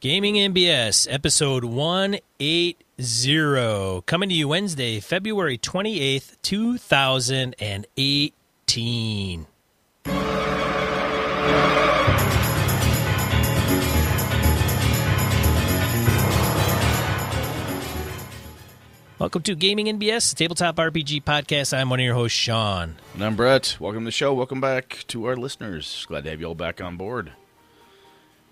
Gaming NBS, episode 180, coming to you Wednesday, February 28th, 2018. Welcome to Gaming NBS, tabletop RPG podcast. I'm one of your hosts, Sean. And I'm Brett. Welcome to the show. Welcome back to our listeners. Glad to have you all back on board.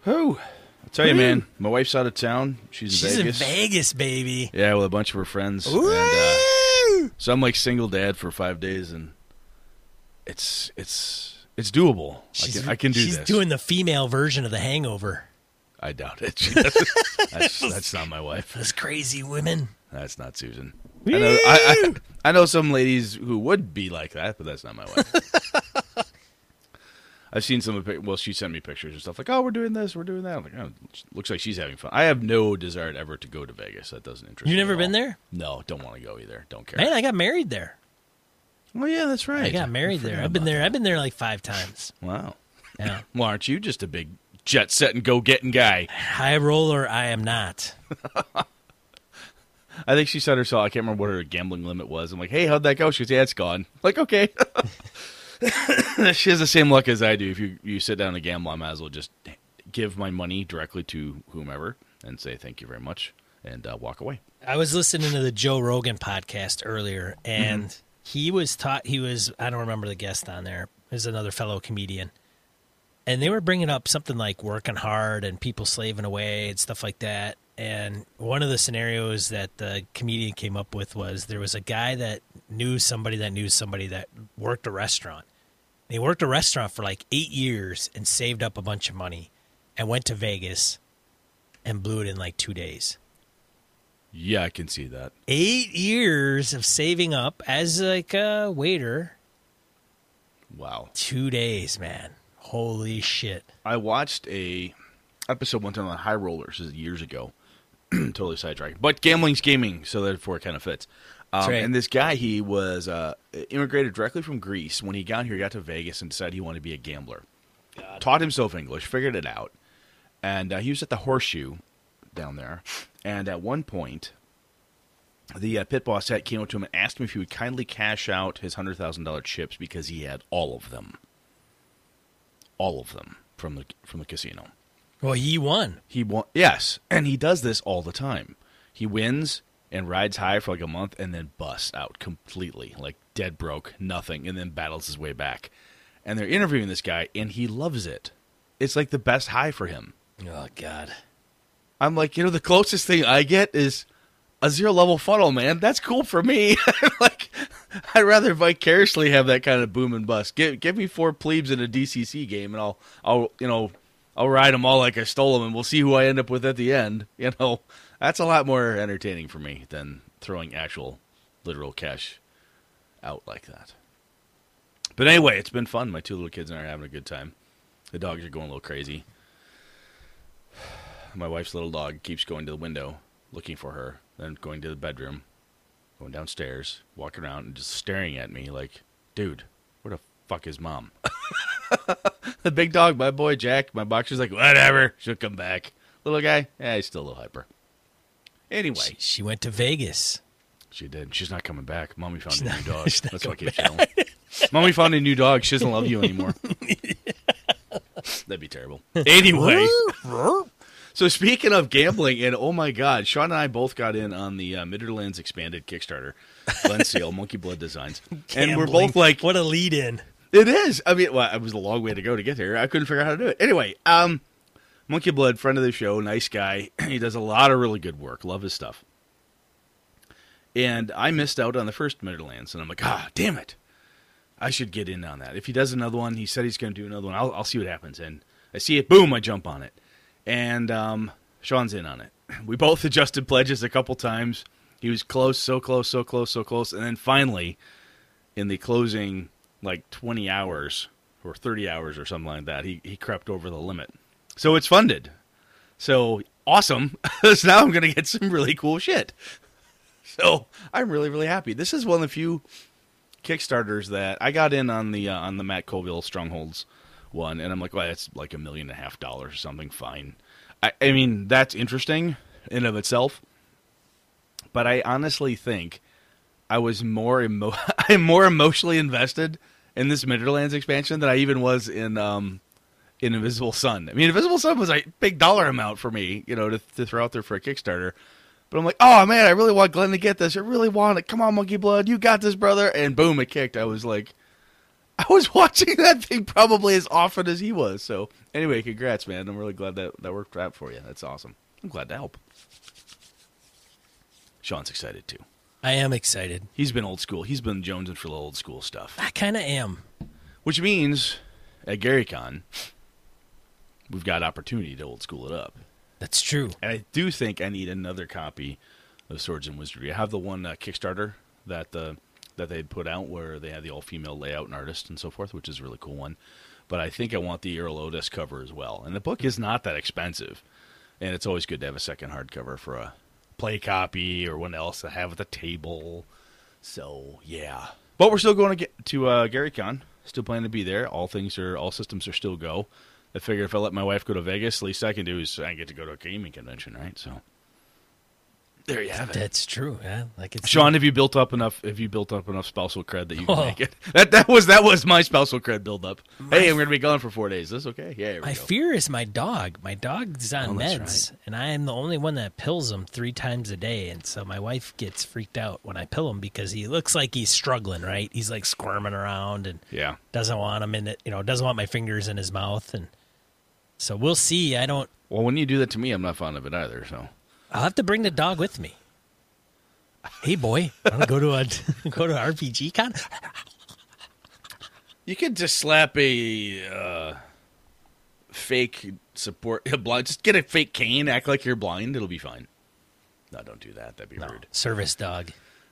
Who? I'll tell you, man, my wife's out of town. She's, She's in Vegas. in Vegas, baby. Yeah, with a bunch of her friends. And, uh, so I'm like single dad for five days, and it's it's it's doable. I can, I can do she's this. doing the female version of the hangover. I doubt it. She doesn't- that's, that's not my wife. Those crazy women. That's not Susan. I know, I, I, I know some ladies who would be like that, but that's not my wife. I've seen some of well, she sent me pictures and stuff like, "Oh, we're doing this, we're doing that." I'm like, "Oh, looks like she's having fun." I have no desire ever to go to Vegas. That doesn't interest You've me. never been there? No, don't want to go either. Don't care. Man, I got married there. oh yeah, that's right. I got married there. I've been there. I've been there like five times. Wow. Yeah. Well, aren't you just a big jet set and go getting guy? High roller, I am not. I think she said herself. I can't remember what her gambling limit was. I'm like, "Hey, how'd that go?" She goes, "Yeah, it's gone." Like, okay. she has the same luck as I do. If you you sit down and gamble, I might as well just give my money directly to whomever and say thank you very much and uh, walk away. I was listening to the Joe Rogan podcast earlier, and Mm-hmm. he was taught. He was. I don't remember the guest on there. Is another fellow comedian, and they were bringing up something like working hard and people slaving away and stuff like that. And one of the scenarios that the comedian came up with was there was a guy that knew somebody that knew somebody that worked a restaurant. And he worked a restaurant for like eight years and saved up a bunch of money, and went to Vegas, and blew it in like two days Yeah, I can see that. eight years of saving up as like a waiter. Wow. Two days, man. Holy shit. I watched a episode one time on High Rollers years ago. totally sidetracked, but gambling's gaming, so therefore it kind of fits. Um, right. And this guy, he was uh, immigrated directly from Greece. When he got here, he got to Vegas and decided he wanted to be a gambler. Taught himself English, figured it out, and uh, he was at the Horseshoe down there. And at one point, the uh, pit boss had came up to him and asked him if he would kindly cash out his hundred thousand dollar chips because he had all of them, all of them from the from the casino. Well, he won. He won. Yes, and he does this all the time. He wins and rides high for like a month, and then busts out completely, like dead broke, nothing, and then battles his way back. And they're interviewing this guy, and he loves it. It's like the best high for him. Oh God. I'm like, you know, the closest thing I get is a zero level funnel, man. That's cool for me. like, I'd rather vicariously have that kind of boom and bust. Give give me four plebes in a DCC game, and I'll I'll you know I'll ride them all like I stole them, and we'll see who I end up with at the end. You know, that's a lot more entertaining for me than throwing actual literal cash out like that. But anyway, it's been fun. My two little kids and I are having a good time. The dogs are going a little crazy. My wife's little dog keeps going to the window looking for her, then going to the bedroom, going downstairs, walking around, and just staring at me like, dude, where the fuck his mom? the big dog, my boy Jack, my boxer's like, whatever, she'll come back. Little guy, yeah, he's still a little hyper. Anyway, She, she went to Vegas. she did. She's not coming back. Mommy found She's a not- new dog. she's not That's why I coming keep chilling. Mommy found a new dog. She doesn't love you anymore. That'd be terrible. Anyway. So speaking of gambling, and oh my God, Sean and I both got in on the uh, Midderlands expanded Kickstarter, Glynn Seal, Monkey Blood Designs, and we're both like, what a lead in. "It is." I mean, well, it was a long way to go to get here. I couldn't figure out how to do it. Anyway, um, Monkey Blood, friend of the show, nice guy. he does a lot of really good work. Love his stuff. And I missed out on the first Midderlands, and I'm like, ah, damn it. I should get in on that. If he does another one, he said he's going to do another one. I'll, I'll see what happens. And I see it, boom, I jump on it. And um, Sean's in on it. We both adjusted pledges a couple times. He was close, so close, so close, so close. And then finally, in the closing, like 20 hours or 30 hours or something like that, he, he crept over the limit. So it's funded. So awesome. so now I'm going to get some really cool shit. So I'm really, really happy. This is one of the few Kickstarters that I got in on the uh, on the Matt Colville Strongholds one, and I'm like, well, that's like a million and a half dollars or something. Fine. I, I mean, that's interesting in of itself, but I honestly think I was more emo- I'm more emotionally invested in this Midlands expansion than I even was in um in Invisible Sun. I mean, Invisible Sun was a big dollar amount for me, you know, to, to throw out there for a Kickstarter. But I'm like, oh man, I really want Glynn to get this. I really want it. Come on, Monkey Blood, you got this, brother. And boom, it kicked. I was like, I was watching that thing probably as often as he was. So anyway, congrats, man. I'm really glad that that worked out for you. That's awesome. I'm glad to help. Sean's excited too. I am excited. He's been old school. He's been jonesing for the old school stuff. I kind of am. Which means at GaryCon, we've got opportunity to old school it up. That's true. And I do think I need another copy of Swords and Wizardry. I have the one uh, Kickstarter that uh, that they put out where they had the all female layout and artist and so forth, which is a really cool one. But I think I want the Erol Otus cover as well. And the book is not that expensive, and it's always good to have a second hardcover for a play copy or one else to have at the table. So yeah, but we're still going to get to uh, GaryCon. Still planning to be there. All things are all systems are still go. I figure if I let my wife go to Vegas, least I can do is I get to go to a gaming convention, right? So there you have it. That's true. Yeah, like it's Sean, have you built up enough? Have you built up enough spousal cred that you can oh. make it? That that was that was my spousal cred build up. My, hey, I'm going to be gone for four days. Is this okay? Yeah. My go. fear is my dog. My dog's on oh, meds, right. and I am the only one that pills him three times a day, and so my wife gets freaked out when I pill him because he looks like he's struggling. Right? He's like squirming around and yeah, doesn't want him in it. You know, doesn't want my fingers in his mouth, and so we'll see. I don't. Well, when you do that to me, I'm not fond of it either. So I'll have to bring the dog with me. Hey, boy, want to go to a go to RPG con? You could just slap a uh, fake support blind. Just get a fake cane. Act like you're blind. It'll be fine. No, don't do that. That'd be no. rude. Service dog.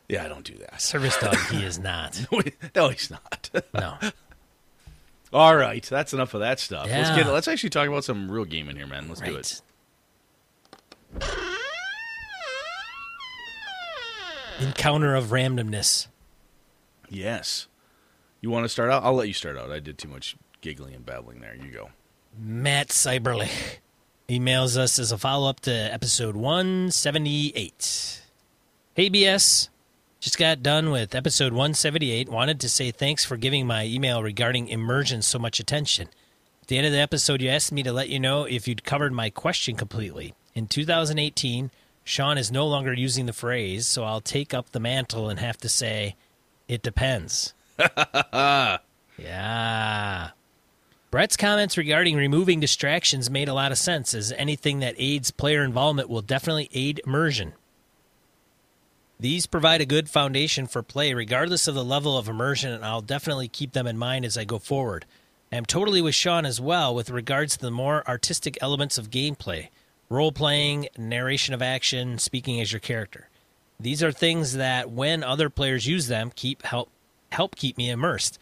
Yeah, I don't do that. Service dog. he is not. no, he's not. no. All right, that's enough of that stuff. Yeah. Let's get. Let's actually talk about some real gaming here, man. Let's right. do it. Encounter of randomness. Yes. You want to start out? I'll let you start out. I did too much giggling and babbling there. You go. Matt Cyberlich emails us as a follow up to episode 178. Hey, BS. Just got done with episode 178. Wanted to say thanks for giving my email regarding immersion so much attention. At the end of the episode, you asked me to let you know if you'd covered my question completely. In 2018, Sean is no longer using the phrase, so I'll take up the mantle and have to say, it depends. yeah. Brett's comments regarding removing distractions made a lot of sense, as anything that aids player involvement will definitely aid immersion. These provide a good foundation for play, regardless of the level of immersion, and I'll definitely keep them in mind as I go forward. I am totally with Sean as well with regards to the more artistic elements of gameplay role playing, narration of action, speaking as your character. These are things that when other players use them keep help help keep me immersed.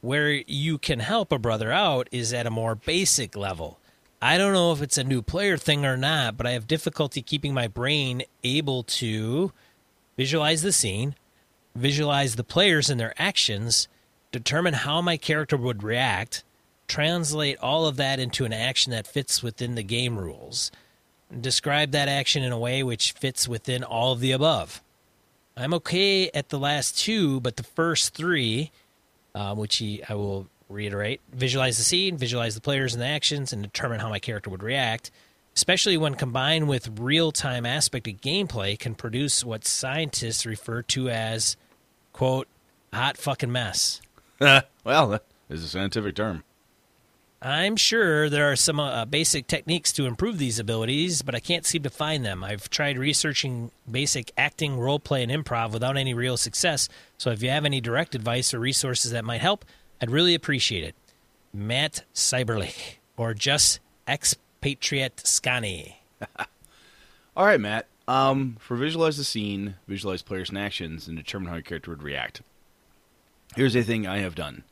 Where you can help a brother out is at a more basic level. I don't know if it's a new player thing or not, but I have difficulty keeping my brain able to visualize the scene, visualize the players and their actions, determine how my character would react, translate all of that into an action that fits within the game rules describe that action in a way which fits within all of the above. I'm okay at the last two, but the first three, uh, which he, I will reiterate, visualize the scene, visualize the players and the actions, and determine how my character would react, especially when combined with real time aspect of gameplay, can produce what scientists refer to as, quote, hot fucking mess. well, that is a scientific term. I'm sure there are some uh, basic techniques to improve these abilities, but I can't seem to find them. I've tried researching basic acting, role play, and improv without any real success. So if you have any direct advice or resources that might help, I'd really appreciate it. Matt Cyberlich, or just expatriate Scani. All right, Matt. Um, for visualize the scene, visualize players and actions, and determine how your character would react. Here's a thing I have done.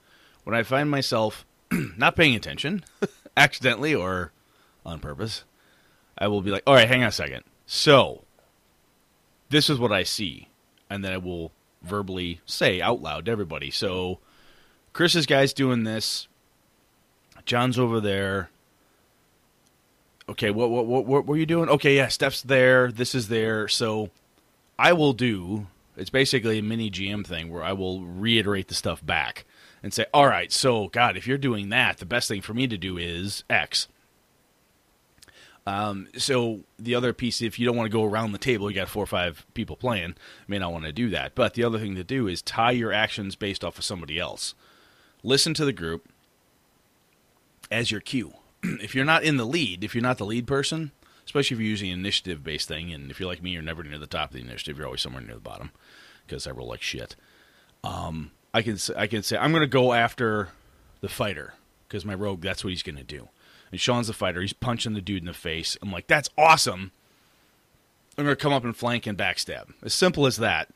When I find myself not paying attention, accidentally or on purpose, I will be like, all right, hang on a second. So, this is what I see. And then I will verbally say out loud to everybody. So, Chris's guy's doing this. John's over there. Okay, what what what what were you doing? Okay, yeah, Steph's there. This is there. So I will do. It's basically a mini GM thing where I will reiterate the stuff back and say, "All right, so God, if you're doing that, the best thing for me to do is X." Um, so the other piece, if you don't want to go around the table, you got four or five people playing, may not want to do that. But the other thing to do is tie your actions based off of somebody else. Listen to the group as your cue. if you're not in the lead, if you're not the lead person, especially if you're using an initiative based thing, and if you're like me, you're never near the top of the initiative, you're always somewhere near the bottom because I roll like shit. Um, I can I can say I'm going to go after the fighter because my rogue that's what he's going to do. And Sean's the fighter. He's punching the dude in the face. I'm like, that's awesome. I'm going to come up and flank and backstab. As simple as that.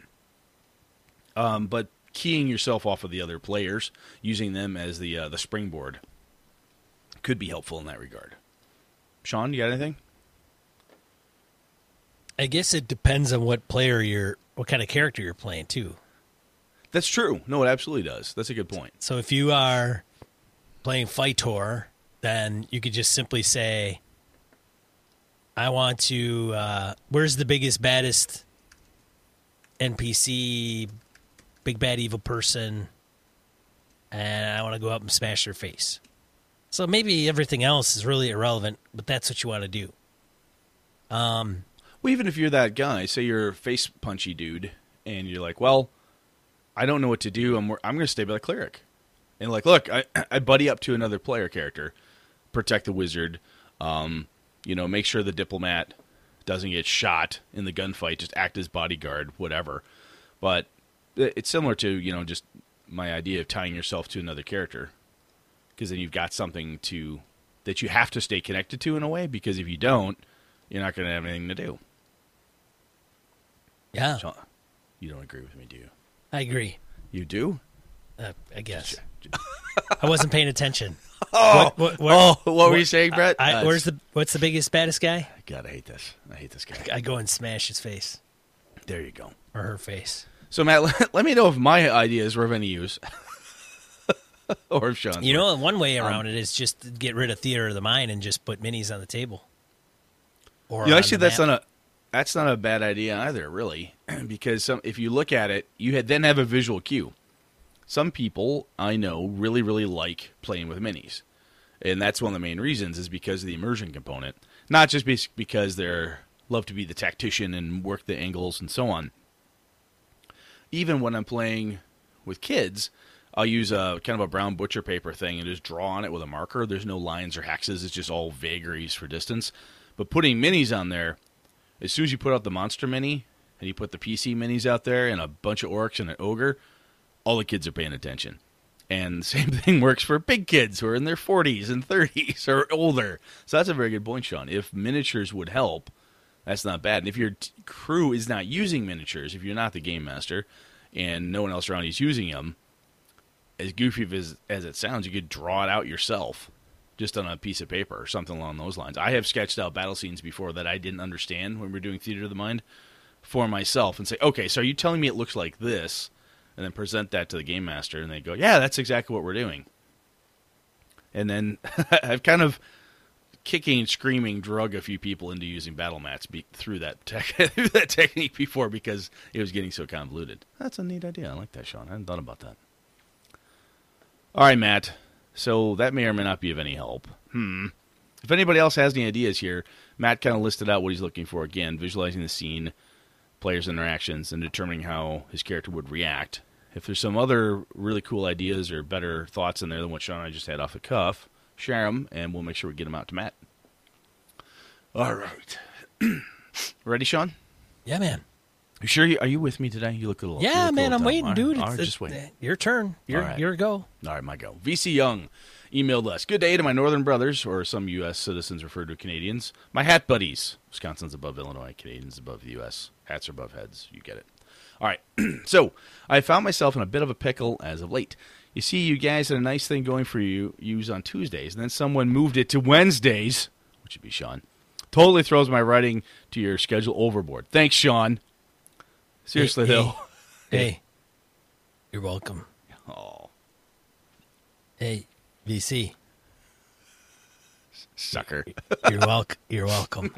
Um, but keying yourself off of the other players, using them as the uh, the springboard, could be helpful in that regard. Sean, you got anything? I guess it depends on what player you're, what kind of character you're playing too. That's true. No, it absolutely does. That's a good point. So if you are playing Fightor, then you could just simply say, I want to, uh, where's the biggest, baddest NPC, big bad evil person, and I want to go up and smash their face. So maybe everything else is really irrelevant, but that's what you want to do. Um, Well, even if you're that guy, say you're a face punchy dude, and you're like, well, I don't know what to do. I'm I'm going to stay by the cleric, and like, look, I I buddy up to another player character, protect the wizard, um, you know, make sure the diplomat doesn't get shot in the gunfight. Just act as bodyguard, whatever. But it's similar to you know just my idea of tying yourself to another character, because then you've got something to that you have to stay connected to in a way. Because if you don't, you're not going to have anything to do. yeah, Sean, you don't agree with me, do you? I agree. You do? Uh, I guess I wasn't paying attention. Oh, What- what- what- oh, what, were you saying, Brett? I, Uh, where's the what's the biggest baddest guy? God, I hate this. I hate this guy. I go and smash his face There you go. or her face. So, Matt, let, let me know if my ideas were of any use, or if Sean's. You know, one way Um, around it is just get rid of theater of the mind and just put minis on the table. Or you know, actually, that's map. not a that's not a bad idea either, really, because some, if you look at it, you had, then have a visual cue. Some people I know really, really like playing with minis, and that's one of the main reasons is because of the immersion component, not just because they're love to be the tactician and work the angles and so on. Even when I'm playing with kids, I'll use a kind of a brown butcher paper thing and just draw on it with a marker. There's no lines or hexes; it's just all vagaries for distance. But putting minis on there, as soon as you put out the monster mini and you put the PC minis out there and a bunch of orcs and an ogre, all the kids are paying attention. And the same thing works for big kids who are in their 40s and 30s or older. So that's a very good point, Sean. If miniatures would help, that's not bad. And if your t- crew is not using miniatures, if you're not the game master and no one else around is using them, as goofy as, as it sounds, you could draw it out yourself just on a piece of paper or something along those lines. I have sketched out battle scenes before that I didn't understand when we were doing Theater of the Mind for myself and say, okay, so are you telling me it looks like this? And then present that to the game master, and they go, yeah, that's exactly what we're doing. And then I've kind of kicking and screaming drug a few people into using battle mats be- through that through that technique before because it was getting so convoluted. That's a neat idea. I like that, Sean. I hadn't thought about that. All right, Matt. So that may or may not be of any help. Hmm. If anybody else has any ideas here, Matt kind of listed out what he's looking for again, visualizing the scene, players' interactions, and determining how his character would react. If there's some other really cool ideas or better thoughts in there than what Sean and I just had off the cuff, share them, and we'll make sure we get them out to Matt. All right. Ready, Sean? Yeah, man. You sure? You, are you with me today? You look a little. Yeah, look man. little I'm dumb. waiting, All right, dude. All right, it's- just wait. Your turn. Your right. your go. All right, my go. VC Young emailed us. Good day to my northern brothers, or some U.S. citizens referred to Canadians. My hat buddies. Wisconsin's above Illinois. Canadians above the U.S. Hats are above heads. You get it. All right. so I found myself in a bit of a pickle as of late. You see, you guys had a nice thing going for you use on Tuesdays, and then someone moved it to Wednesdays, which would be Sean. Totally throws my writing to your schedule overboard. Thanks, Sean. Seriously, Hey, though. Hey, you're welcome. Oh. Hey, VC. Sucker. You're welcome. You're welcome.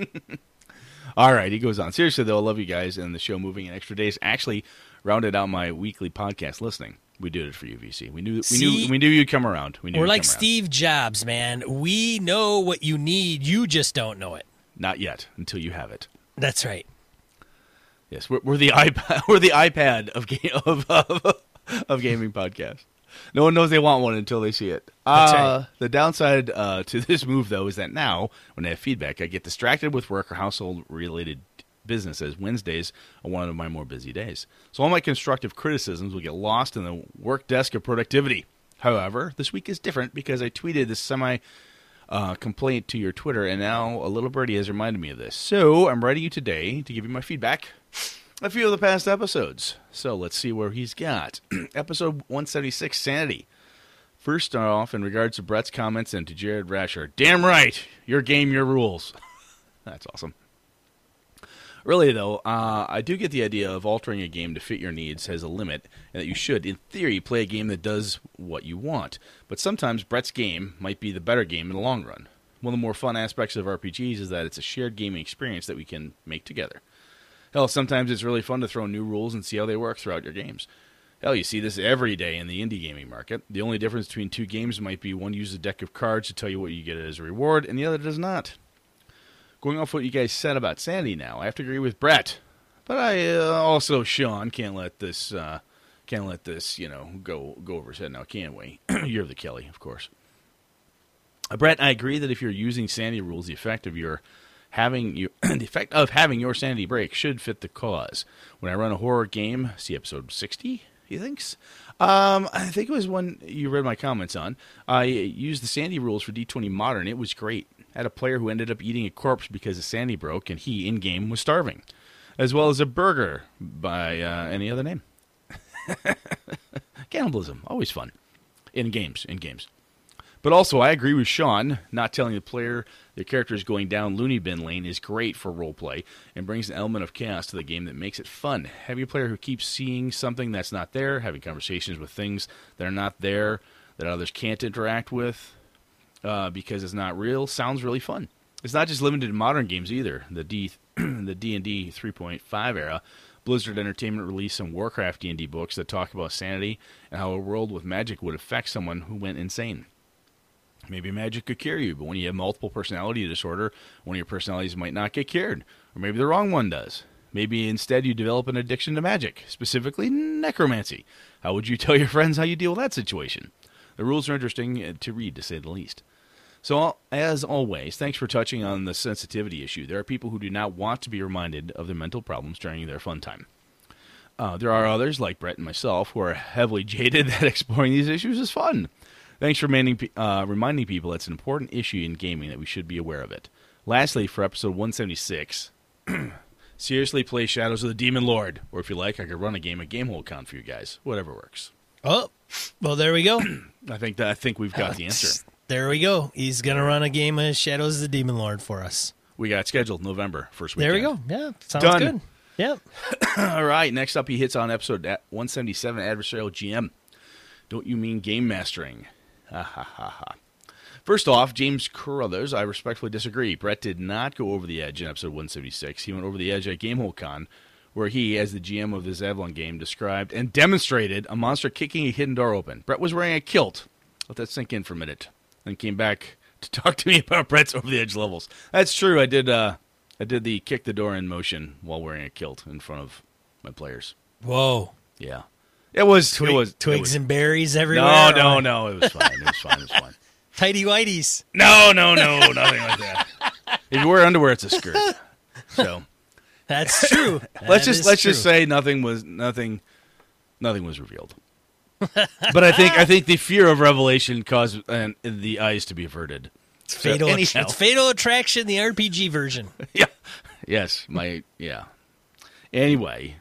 All right, he goes on. Seriously though, I love you guys and the show moving in extra days. Actually, rounded out my weekly podcast listening. We did it for you, VC. We knew we knew we knew you'd come around. We knew We're like. Steve Jobs, man. We know what you need. You just don't know it. Not yet until you have it. That's right. Yes, we're, we're the iPad. We're the iPad of game of, of of gaming podcast. No one knows they want one until they see it. Uh. The downside uh, to this move, though, is that now when I have feedback, I get distracted with work or household related business, as Wednesdays are one of my more busy days. So all my constructive criticisms will get lost in the work desk of productivity. However, this week is different because I tweeted this semi uh, complaint to your Twitter, and now a little birdie has reminded me of this. So I'm writing you today to give you my feedback. A few of the past episodes. So let's see where he's got. Episode 176, Sanity. First off, in regards to Brett's comments and to Jared Rasher, damn right, your game, your rules. That's awesome. Really, though, uh, I do get the idea of altering a game to fit your needs has a limit, and that you should, in theory, play a game that does what you want. But sometimes Brett's game might be the better game in the long run. One of the more fun aspects of RPGs is that it's a shared gaming experience that we can make together. Hell, sometimes it's really fun to throw new rules and see how they work throughout your games. Hell, you see this every day in the indie gaming market. The only difference between two games might be one uses a deck of cards to tell you what you get as a reward, and the other does not. Going off what you guys said about Sandy now, I have to agree with Brett. But I uh, also, Sean, can't let this uh, can't let this you know go go over his head now, can we? You're the Kelly, of course. Uh, Brett, I agree that if you're using Sandy rules, the effect of your having your the effect of having your sanity break should fit the cause. When I run a horror game, see episode sixty, he thinks. Um, I think it was one you read my comments on. I used the Sandy rules for D20 Modern. It was great. Had a player who ended up eating a corpse because the Sandy broke, and he in game was starving, as well as a burger by uh, any other name. Cannibalism, always fun in games. In games. But also, I agree with Sean. Not telling the player their character is going down loony bin lane is great for roleplay and brings an element of chaos to the game that makes it fun. Having a player who keeps seeing something that's not there, having conversations with things that are not there, that others can't interact with uh, because it's not real, sounds really fun. It's not just limited to modern games either. The D, the D and D 3.5 era, Blizzard Entertainment released some Warcraft D and D books that talk about sanity and how a world with magic would affect someone who went insane. Maybe magic could cure you, but when you have multiple personality disorder, one of your personalities might not get cured, or maybe the wrong one does. Maybe instead you develop an addiction to magic, specifically necromancy. How would you tell your friends how you deal with that situation? The rules are interesting uh, to read, to say the least. So, as always, thanks for touching on the sensitivity issue. There are people who do not want to be reminded of their mental problems during their fun time. Uh, there are others, like Brett and myself, who are heavily jaded that exploring these issues is fun. Thanks for reminding, uh, reminding people it's an important issue in gaming that we should be aware of it. Lastly, for episode 176, seriously play Shadows of the Demon Lord. Or if you like, I could run a game of Gamehole Con for you guys. Whatever works. Oh, well, there we go. I think that I think we've got the answer. There we go. He's gonna run a game of Shadows of the Demon Lord for us. We got it scheduled November first week. There we go. Yeah, sounds Done. good. Yep. All right. Next up, he hits on episode 177, adversarial GM. Don't you mean game mastering? Ha ha ha ha. First off, James Carruthers, I respectfully disagree. Brett did not go over the edge in episode 176. He went over the edge at Gamehole Con, where he, as the GM of this Avalon game, described and demonstrated a monster kicking a hidden door open. Brett was wearing a kilt. Let that sink in for a minute. Then came back to talk to me about Brett's over the edge levels. That's true. I did. Uh, I did the kick the door in motion while wearing a kilt in front of my players. Whoa. Yeah, it was. Twig- it was twigs it was, and berries everywhere. no, no, no. It was fine. It was fine. It was fine. Tidy whities. No, no, no, nothing like that. If you wear underwear, it's a skirt. So That's true. let's just let's just say nothing was nothing, nothing was revealed. but I think I think the fear of revelation caused uh, the eyes to be averted. it's fatal. So anyhow. it's fatal attraction, the RPG version. yeah. Yes. My yeah. Anyway,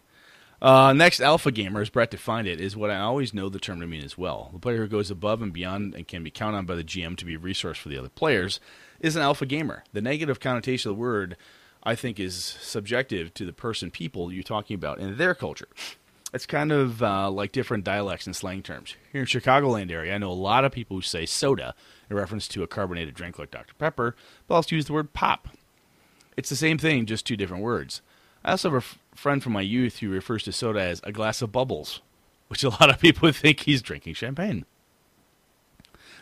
uh, next alpha gamer, as Brett defined it, is what I always know the term to mean as well. The player who goes above and beyond and can be counted on by the GM to be a resource for the other players is an alpha gamer. The negative connotation of the word, I think, is subjective to the person, people you're talking about, and their culture. It's kind of uh, like different dialects and slang terms. Here in Chicagoland area, I know a lot of people who say soda in reference to a carbonated drink like Dr. Pepper, but also use the word pop. It's the same thing, just two different words. I also have friend from my youth who refers to soda as a glass of bubbles, which a lot of people think he's drinking champagne.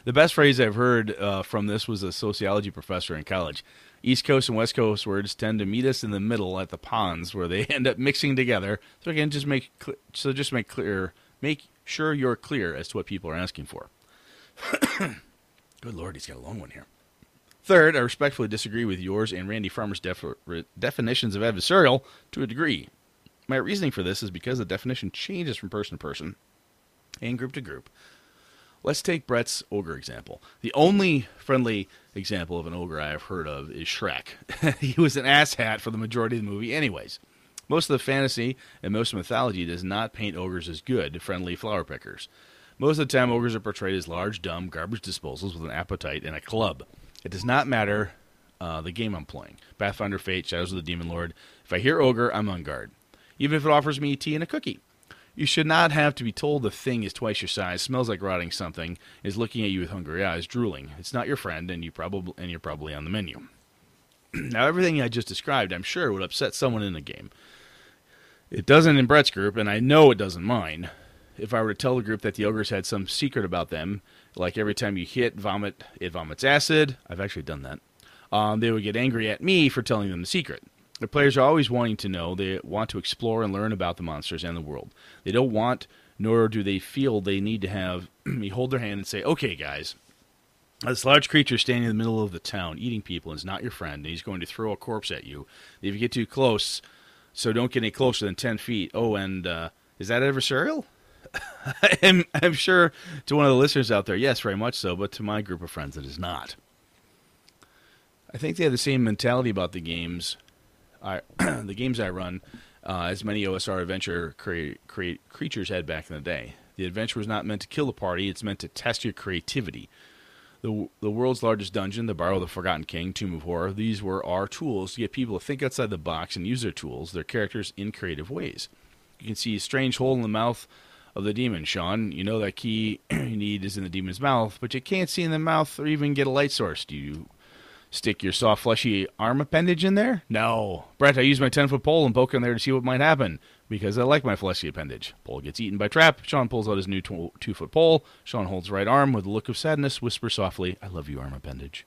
The best phrase I've heard uh, from this was a sociology professor in college. East Coast and West Coast words tend to meet us in the middle at the ponds, where they end up mixing together. So again, just make cl- so just make clear, make sure you're clear as to what people are asking for. Good lord, he's got a long one here. Third, I respectfully disagree with yours and Randy Farmer's def- re- definitions of adversarial to a degree. My reasoning for this is because the definition changes from person to person and group to group. Let's take Brett's ogre example. The only friendly example of an ogre I have heard of is Shrek. he was an asshat for the majority of the movie, anyways. Most of the fantasy and most of mythology does not paint ogres as good, friendly flower pickers. Most of the time, ogres are portrayed as large, dumb garbage disposals with an appetite and a club. It does not matter uh, the game I'm playing. Pathfinder Fate, Shadows of the Demon Lord. If I hear ogre, I'm on guard. Even if it offers me tea and a cookie. You should not have to be told the thing is twice your size, smells like rotting something, is looking at you with hungry eyes, drooling. It's not your friend, and you probably and you're probably on the menu. now, everything I just described, I'm sure, would upset someone in the game. It doesn't in Brett's group, and I know it doesn't mine. If I were to tell the group that the ogres had some secret about them, like every time you hit vomit, it vomits acid. I've actually done that. Um, they would get angry at me for telling them the secret. The players are always wanting to know. They want to explore and learn about the monsters and the world. They don't want, nor do they feel they need to have me hold their hand and say, "Okay, guys, this large creature standing in the middle of the town, eating people, is not your friend. And he's going to throw a corpse at you. If you get too close, so don't get any closer than ten feet. Oh, and uh, is that adversarial? I'm, I'm sure to one of the listeners out there, yes, very much so. But to my group of friends, it is not. I think they have the same mentality about the games I, the games I run, uh, as many OSR adventure create, create creatures had back in the day. The adventure was not meant to kill the party; it's meant to test your creativity. The the world's largest dungeon, the Bar of the Forgotten King, Tomb of Horror. These were our tools to get people to think outside the box and use their tools, their characters, in creative ways. You can see a strange hole in the mouth of the demon, Sean. You know that key you need is in the demon's mouth, but you can't see in the mouth or even get a light source. Do you stick your soft, fleshy arm appendage in there? No. Brett, I use my 10 foot pole and poke in there to see what might happen because I like my fleshy appendage. Pole gets eaten by trap. Sean pulls out his new two foot pole. Sean holds right arm with a look of sadness, whispers softly, I love you, arm appendage.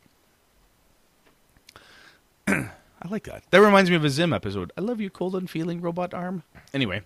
I like that. That reminds me of a Zim episode. I love you, cold and feeling robot arm. Anyway,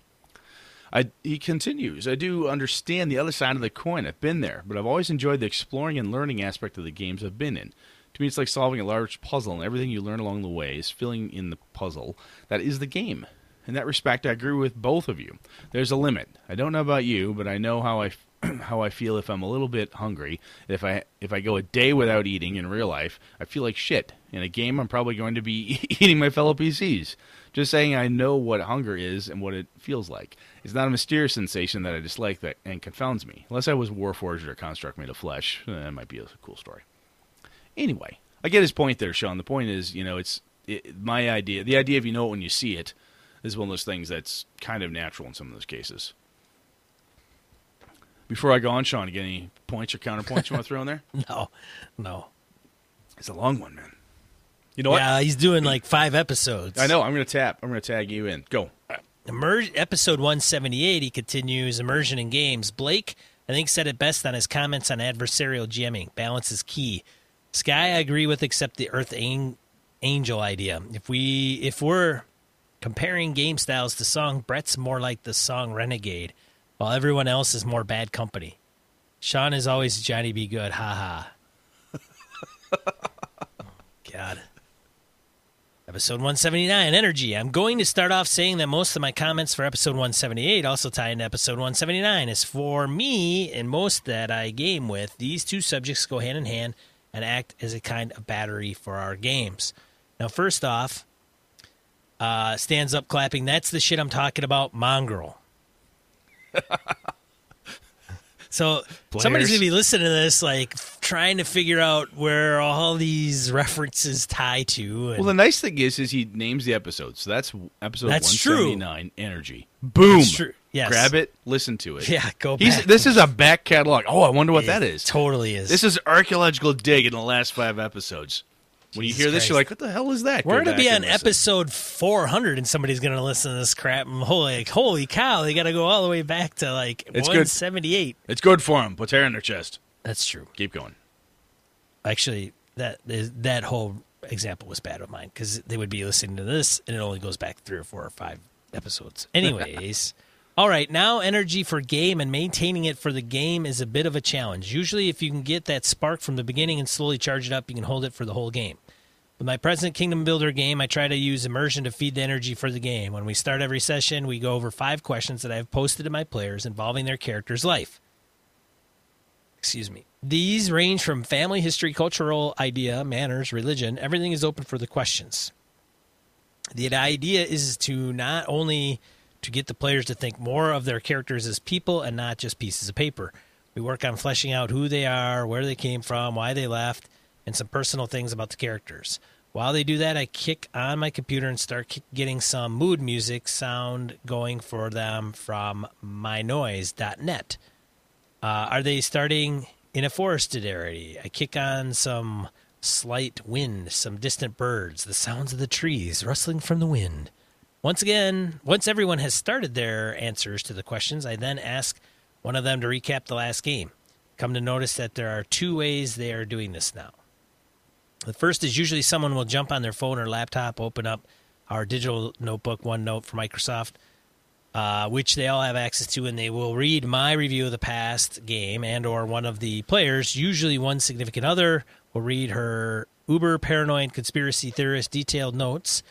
I, he continues. I do understand the other side of the coin. I've been there, but I've always enjoyed the exploring and learning aspect of the games I've been in. To me, it's like solving a large puzzle, and everything you learn along the way is filling in the puzzle. That is the game. In that respect, I agree with both of you. There's a limit. I don't know about you, but I know how I how I feel if I'm a little bit hungry. If I if I go a day without eating in real life, I feel like shit. In a game, I'm probably going to be eating my fellow PCs. Just saying, I know what hunger is and what it feels like. It's not a mysterious sensation that I dislike that and confounds me. Unless I was Warforged or Construct made of flesh, that might be a cool story. Anyway, I get his point there, Sean. The point is, you know, it's it, my idea. The idea of you know it when you see it is one of those things that's kind of natural in some of those cases. Before I go on, Sean, you get any points or counterpoints you want to throw in there? No, no. It's a long one, man. You know what? Yeah, he's doing like five episodes. I know. I'm going to tap. I'm going to tag you in. Go. Episode 178, he continues immersion in games. Blake, I think, said it best on his comments on adversarial GMing. Balance is key. Sky, I agree with, except the Earth An- Angel idea. If we if we're comparing game styles to song, Brett's more like the song Renegade, while everyone else is more Bad Company. Sean is always Johnny B. Goode. Ha ha. God. Episode 179, Energy. I'm going to start off saying that most of my comments for episode 178 also tie into episode 179. As for me and most that I game with, these two subjects go hand in hand and act as a kind of battery for our games. Now, first off, uh, stands up clapping. That's the shit I'm talking about. Mongrel. So somebody's gonna be listening to this, like trying to figure out where all these references tie to. And Well, the nice thing is, is he names the episode. So that's episode That's one true. Energy. Boom. That's true. Yes. Grab it. Listen to it. yeah, go He's, back. this is a back catalog. Oh, I wonder what that It is. Totally is. This is archaeological dig in the last five episodes. When you Jesus hear this, Christ. you're like, "What the hell is that?" We're gonna be on episode 400, and somebody's gonna listen to this crap. And holy, like, holy cow! They got to go all the way back to like It's good. 178. It's good for them. Puts hair in their chest. That's true. Keep going. Actually, that that whole example was bad of mine because they would be listening to this, and it only goes back three or four or five episodes. Anyways. All right, now energy for game and maintaining it for the game is a bit of a challenge. Usually, if you can get that spark from the beginning and slowly charge it up, you can hold it for the whole game. With my present Kingdom Builder game, I try to use immersion to feed the energy for the game. When we start every session, we go over five questions that I have posted to my players involving their character's life. Excuse me. These range from family history, cultural idea, manners, religion. Everything is open for the questions. The idea is to not only to get the players to think more of their characters as people and not just pieces of paper. We work on fleshing out who they are, where they came from, why they left, and some personal things about the characters. While they do that, I kick on my computer and start getting some mood music sound going for them from mynoise.net. Uh, are they starting in a forested area? I kick on some slight wind, some distant birds, the sounds of the trees rustling from the wind. Once again, once everyone has started their answers to the questions, I then ask one of them to recap the last game. Come to notice that there are two ways they are doing this now. The first is usually someone will jump on their phone or laptop, open up our digital notebook, OneNote for Microsoft, uh, which they all have access to, and they will read my review of the past game and or one of the players. Usually, one significant other will read her uber paranoid conspiracy theorist detailed notes.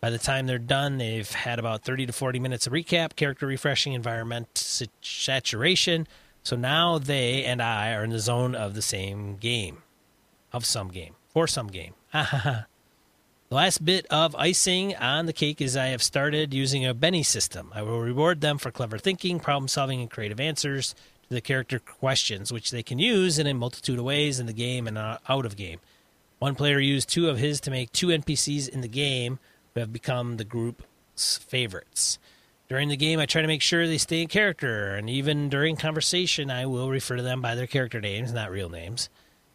By the time they're done, they've had about 30 to 40 minutes of recap, character refreshing, environment saturation. So now they and I are in the zone of the same game, of some game, for some game. the last bit of icing on the cake is I have started using a Benny system. I will reward them for clever thinking, problem solving, and creative answers to the character questions, which they can use in a multitude of ways in the game and out of game. One player used two of his to make two NPCs in the game who have become the group's favorites. During the game, I try to make sure they stay in character, and even during conversation, I will refer to them by their character names, not real names.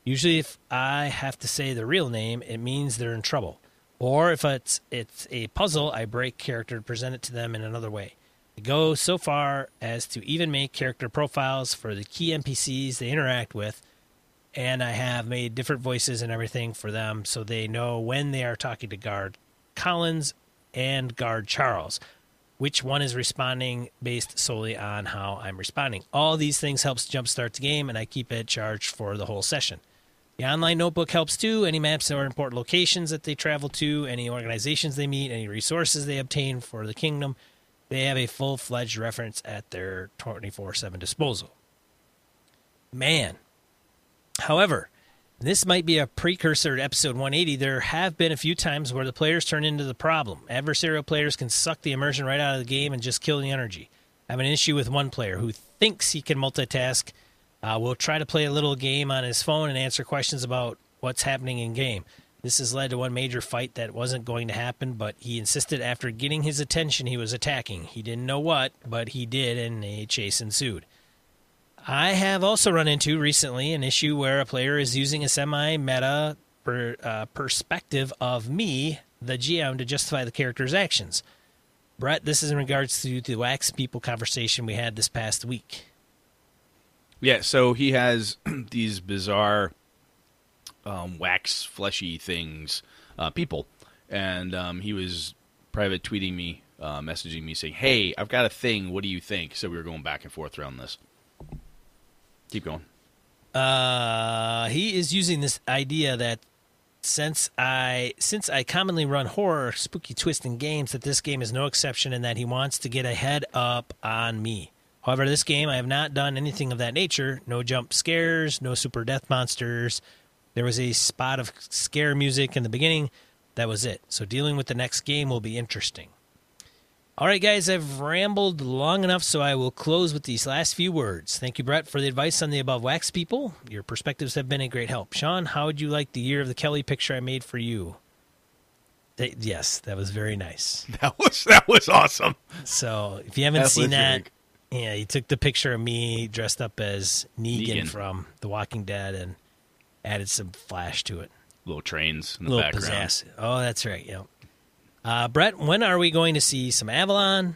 Usually, if I have to say the real name, it means they're in trouble. Or if it's it's a puzzle, I break character to present it to them in another way. I go so far as to even make character profiles for the key NPCs they interact with, and I have made different voices and everything for them so they know when they are talking to Guard Collins and Guard Charles, which one is responding based solely on how I'm responding. All these things helps jumpstart the game, and I keep it charged for the whole session. The online notebook helps too. Any maps or important locations that they travel to, any organizations they meet, any resources they obtain for the kingdom, they have a full fledged reference at their 24 7 disposal. Man. However, this might be a precursor to episode 180. There have been a few times where the players turn into the problem. Adversarial players can suck the immersion right out of the game and just kill the energy. I have an issue with one player who thinks he can multitask. Uh, will try to play a little game on his phone and answer questions about what's happening in game. This has led to one major fight that wasn't going to happen, but he insisted after getting his attention he was attacking. He didn't know what, but he did, and a chase ensued. I have also run into recently an issue where a player is using a semi meta per, uh, perspective of me, the GM, to justify the character's actions. Brett, this is in regards to the Wax People conversation we had this past week. Yeah, so he has these bizarre um, wax fleshy things, uh, people, and um, he was private tweeting me, uh, messaging me saying, "Hey, I've got a thing. What do you think?" So we were going back and forth around this. Keep going. Uh, he is using this idea that since I since I commonly run horror, spooky twisting games, that this game is no exception, and that he wants to get a head up on me. However, this game I have not done anything of that nature. No jump scares, no super death monsters. There was a spot of scare music in the beginning. That was it. So dealing with the next game will be interesting. All right, guys, I've rambled long enough, so I will close with these last few words. Thank you, Brett, for the advice on the above wax people. Your perspectives have been a great help. Sean, how would you like the year of the Kelly picture I made for you? Th- yes, that was very nice. That was that was awesome. So if you haven't That seen that, yeah, he took the picture of me dressed up as Negan, Negan. from The Walking Dead and added some flash to it. Little trains in the little background. pizzazz. Oh, that's right. Yep. Uh, Brett, when are we going to see some Avalon?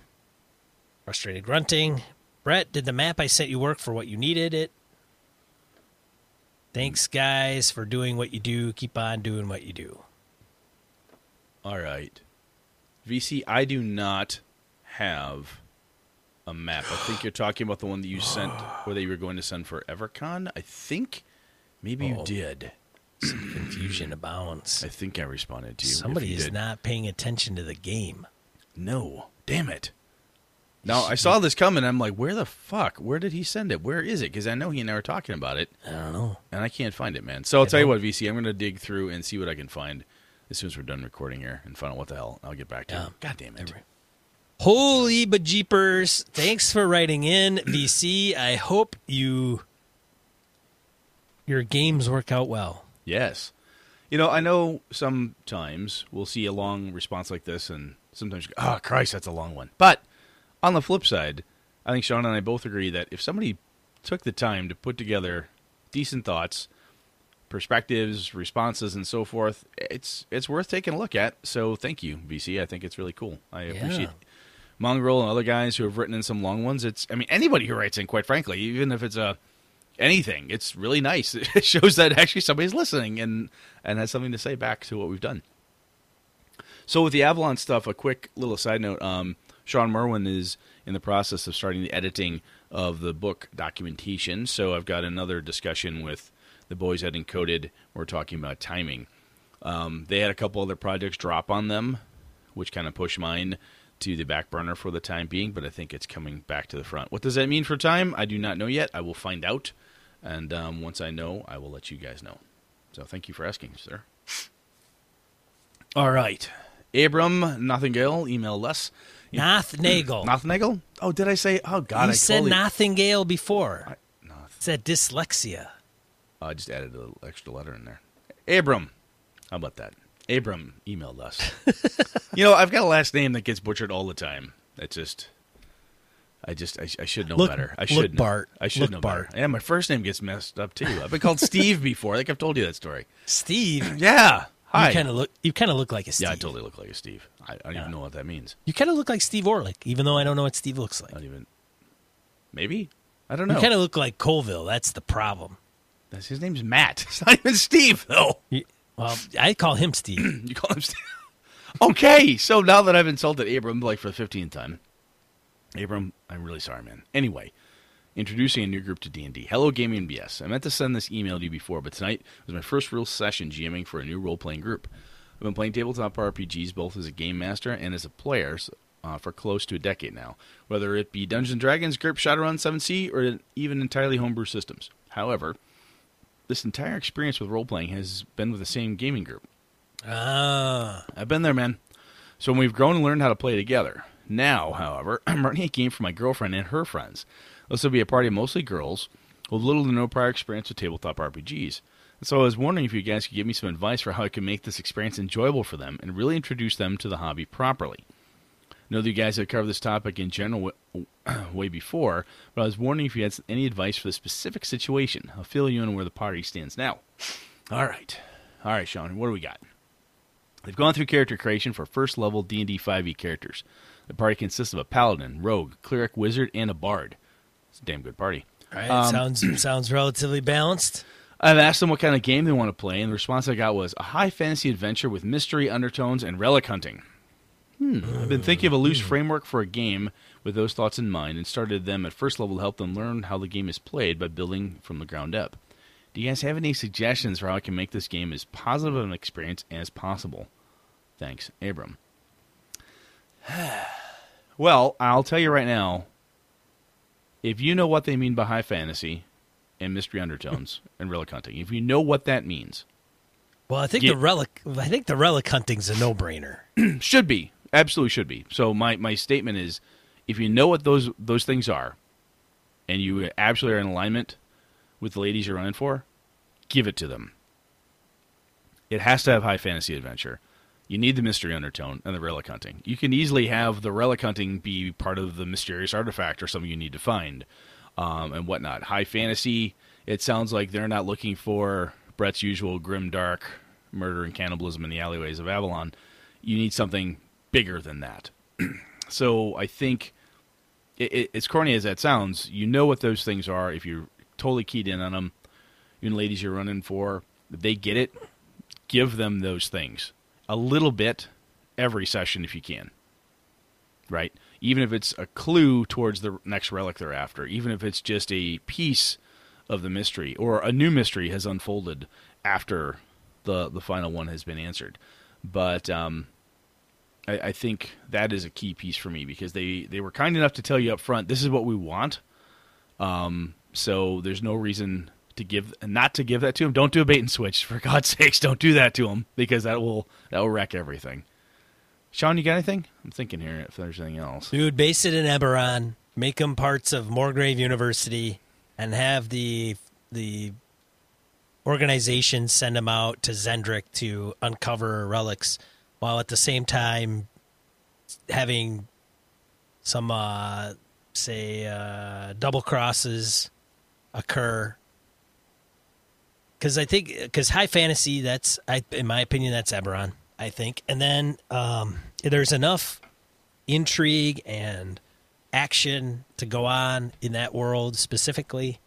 Frustrated grunting. Brett, did the map I sent you work for what you needed it? Thanks, guys, for doing what you do. Keep on doing what you do. All right. VC, I do not have a map. I think you're talking about the one that you sent, or that you were going to send for EverCon. I think maybe you Oh. did. Confusion abounds. I think I responded to you. Somebody you is did. not paying attention to the game. No, damn it. Now I saw this coming. I'm like, where the fuck? Where did he send it? Where is it? Because I know he and I were talking about it, I don't know. and I can't find it, man. So I'll I tell you don't- what, VC, I'm going to dig through and see what I can find as soon as we're done recording here and find out what the hell. I'll get back to Yeah. you. God damn it. Every- Holy bejeepers. Thanks for writing in, VC. I hope you your games work out well. Yes. You know, I know sometimes we'll see a long response like this, and sometimes, go, oh, Christ, that's a long one. But on the flip side, I think Sean and I both agree that if somebody took the time to put together decent thoughts, perspectives, responses, and so forth, it's it's worth taking a look at. So thank you, VC. I think it's really cool. I appreciate Mongrel and other guys who have written in some long ones. It's, I mean, anybody who writes in, quite frankly, even if it's a anything, it's really nice. It shows that actually somebody's listening and and has something to say back to what we've done. So with the Avalon stuff, a quick little side note: um, Sean Merwin is in the process of starting the editing of the book documentation. So I've got another discussion with the boys at Encoded. We're talking about timing. Um, they had a couple other projects drop on them, which kind of pushed mine to the back burner for the time being, but I think it's coming back to the front. What does that mean for time? I do not know yet. I will find out, and um, once I know, I will let you guys know. So thank you for asking, sir. All right. Abram Nothingale, email less. Nathaniel. Nothnagel? Oh, did I say? Oh, God. you I said totally, before. I, no, said dyslexia. Oh, I just added a little extra letter in there. Abram. How about that? Abram emailed us. you know, I've got a last name that gets butchered all the time. It's just, I just, I, I should know Look- better. I look, should know. Bart. I should Look, know Bart. better. Yeah, my first name gets messed up too. I've been called Steve before. I think I've told you that story. Steve, Yeah. Hi. you kind of look. You kind of look like a Steve. yeah, I totally look like a Steve. I, I don't Yeah. even know what that means. You kind of look like Steve Orlick, even though I don't know what Steve looks like. I don't even. Maybe. I don't know. You kind of look like Colville. That's the problem. That's, his name's Matt. It's not even Steve though. You- well, I call him Steve. You call him Steve. okay, so now that I've insulted Abram like for the fifteenth time, Abram, I'm really sorry, man. Anyway, introducing a new group to D and D. Hello, Gaming BS. I meant to send this email to you before, but tonight was my first real session GMing for a new role playing group. I've been playing tabletop RPGs both as a game master and as a player uh, for close to a decade now, whether it be Dungeons Dragons, GURPS, Shadowrun, 7th Sea, or even entirely homebrew systems. However, this entire experience with role playing has been with the same gaming group. Ah, I've been there, man. So when we've grown and learned how to play together. Now, however, I'm running a game for my girlfriend and her friends. This will be a party of mostly girls with little to no prior experience with tabletop RPGs. And so I was wondering if you guys could give me some advice for how I can make this experience enjoyable for them and really introduce them to the hobby properly. I know that you guys have covered this topic in general way before, but I was wondering if you had any advice for the specific situation. I'll fill you in where the party stands now. All right. All right, Sean, what do we got? They've gone through character creation for first level D&D 5e characters. The party consists of a paladin, rogue, cleric, wizard, and a bard. It's a damn good party. all right. Um, sounds sounds relatively balanced. I've asked them what kind of game they want to play, and the response I got was a high fantasy adventure with mystery undertones and relic hunting. Hmm. I've been thinking of a loose framework for a game with those thoughts in mind and started them at first level to help them learn how the game is played by building from the ground up. Do you guys have any suggestions for how I can make this game as positive of an experience as possible? Thanks, Abram. well, I'll tell you right now if you know what they mean by high fantasy and mystery undertones and relic hunting, if you know what that means, Well, I think Get- the relic. I think the relic hunting's a no brainer. should be. Absolutely should be. So my my statement is, if you know what those those things are, and you absolutely are in alignment with the ladies you're running for, give it to them. It has to have high fantasy adventure. You need the mystery undertone and the relic hunting. You can easily have the relic hunting be part of the mysterious artifact or something you need to find, um, and whatnot. High fantasy. It sounds like they're not looking for Brett's usual grim dark murder and cannibalism in the alleyways of Avalon. You need something bigger than that. so I think, it, it, as corny as that sounds, you know what those things are if you're totally keyed in on them. you Even ladies you're running for, they get it. Give them those things a little bit every session if you can. Right? Even if it's a clue towards the next relic they're after, even if it's just a piece of the mystery or a new mystery has unfolded after the the final one has been answered. But um, I, I, think that is a key piece for me because they they were kind enough to tell you up front this is what we want. Um, so there's no reason to give not to give that to them. Don't do a bait and switch for God's sakes. Don't do that to them because that will that will wreck everything. Sean, you got anything? I'm thinking here if there's anything else. Dude, base it in Eberron. Make them parts of Morgrave University, and have the the organization send them out to Xen'drik to uncover relics, while at the same time having some, uh, say, uh, double crosses occur. Because I think, because high fantasy, that's, I, in my opinion, that's Eberron, I think. And then um, there's enough intrigue and action to go on in that world specifically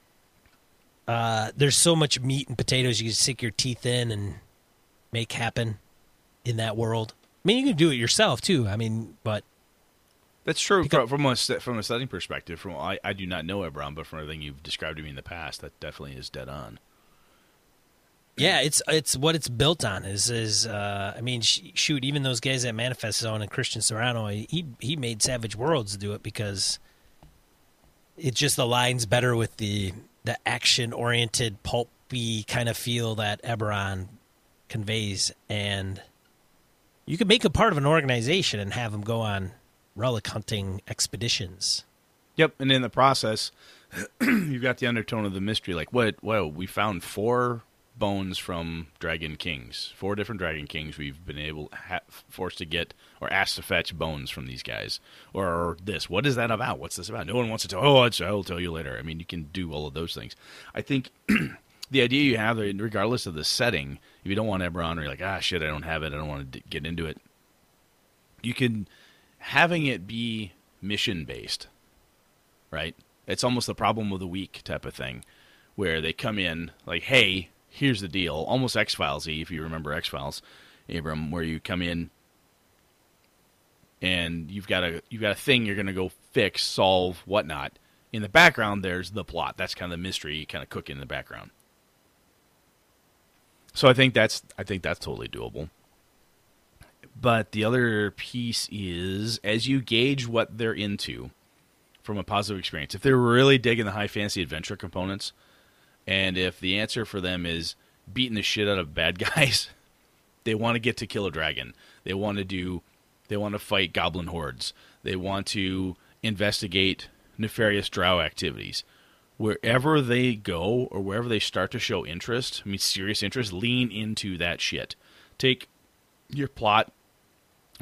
uh, there's so much meat and potatoes you can sink your teeth in and make happen in that world. I mean, you can do it yourself too. I mean, but that's true from, from a from a setting perspective. From I, I do not know Eberron, but from everything you've described to me in the past, that definitely is dead on. Yeah, it's it's what it's built on. Is is uh, I mean, sh- shoot, even those guys at Manifest Zone and Kristian Serrano, he he made Savage Worlds do it because it just aligns better with the the action oriented pulpy kind of feel that Eberron conveys and you could make a part of an organization and have them go on relic hunting expeditions. Yep, and in the process, you've got the undertone of the mystery. Like, what? Well, we found four bones from Dragon Kings. Four different Dragon Kings we've been able ha- forced to get or asked to fetch bones from these guys. Or, or, this. What is that about? What's this about? No one wants to tell. Oh, I'll tell you later. I mean, you can do all of those things. I think the idea you have, regardless of the setting, if you don't want Eberron or you're like, ah, shit, I don't have it. I don't want to get into it. You can having it be mission based, right? It's almost the problem of the week type of thing, where they come in like, hey, here's the deal, almost X Files if you remember X Files, Abram, where you come in and you've got a you've got a thing you're going to go fix, solve, whatnot. In the background, there's the plot. That's kind of the mystery, kind of cooking in the background. So I think that's I think that's totally doable. But the other piece is as you gauge what they're into from a positive experience. If they're really digging the high fantasy adventure components, and if the answer for them is beating the shit out of bad guys, they want to get to kill a dragon. They want to do they want to fight goblin hordes. They want to investigate nefarious drow activities. Wherever they go or wherever they start to show interest, I mean serious interest, lean into that shit. Take your plot,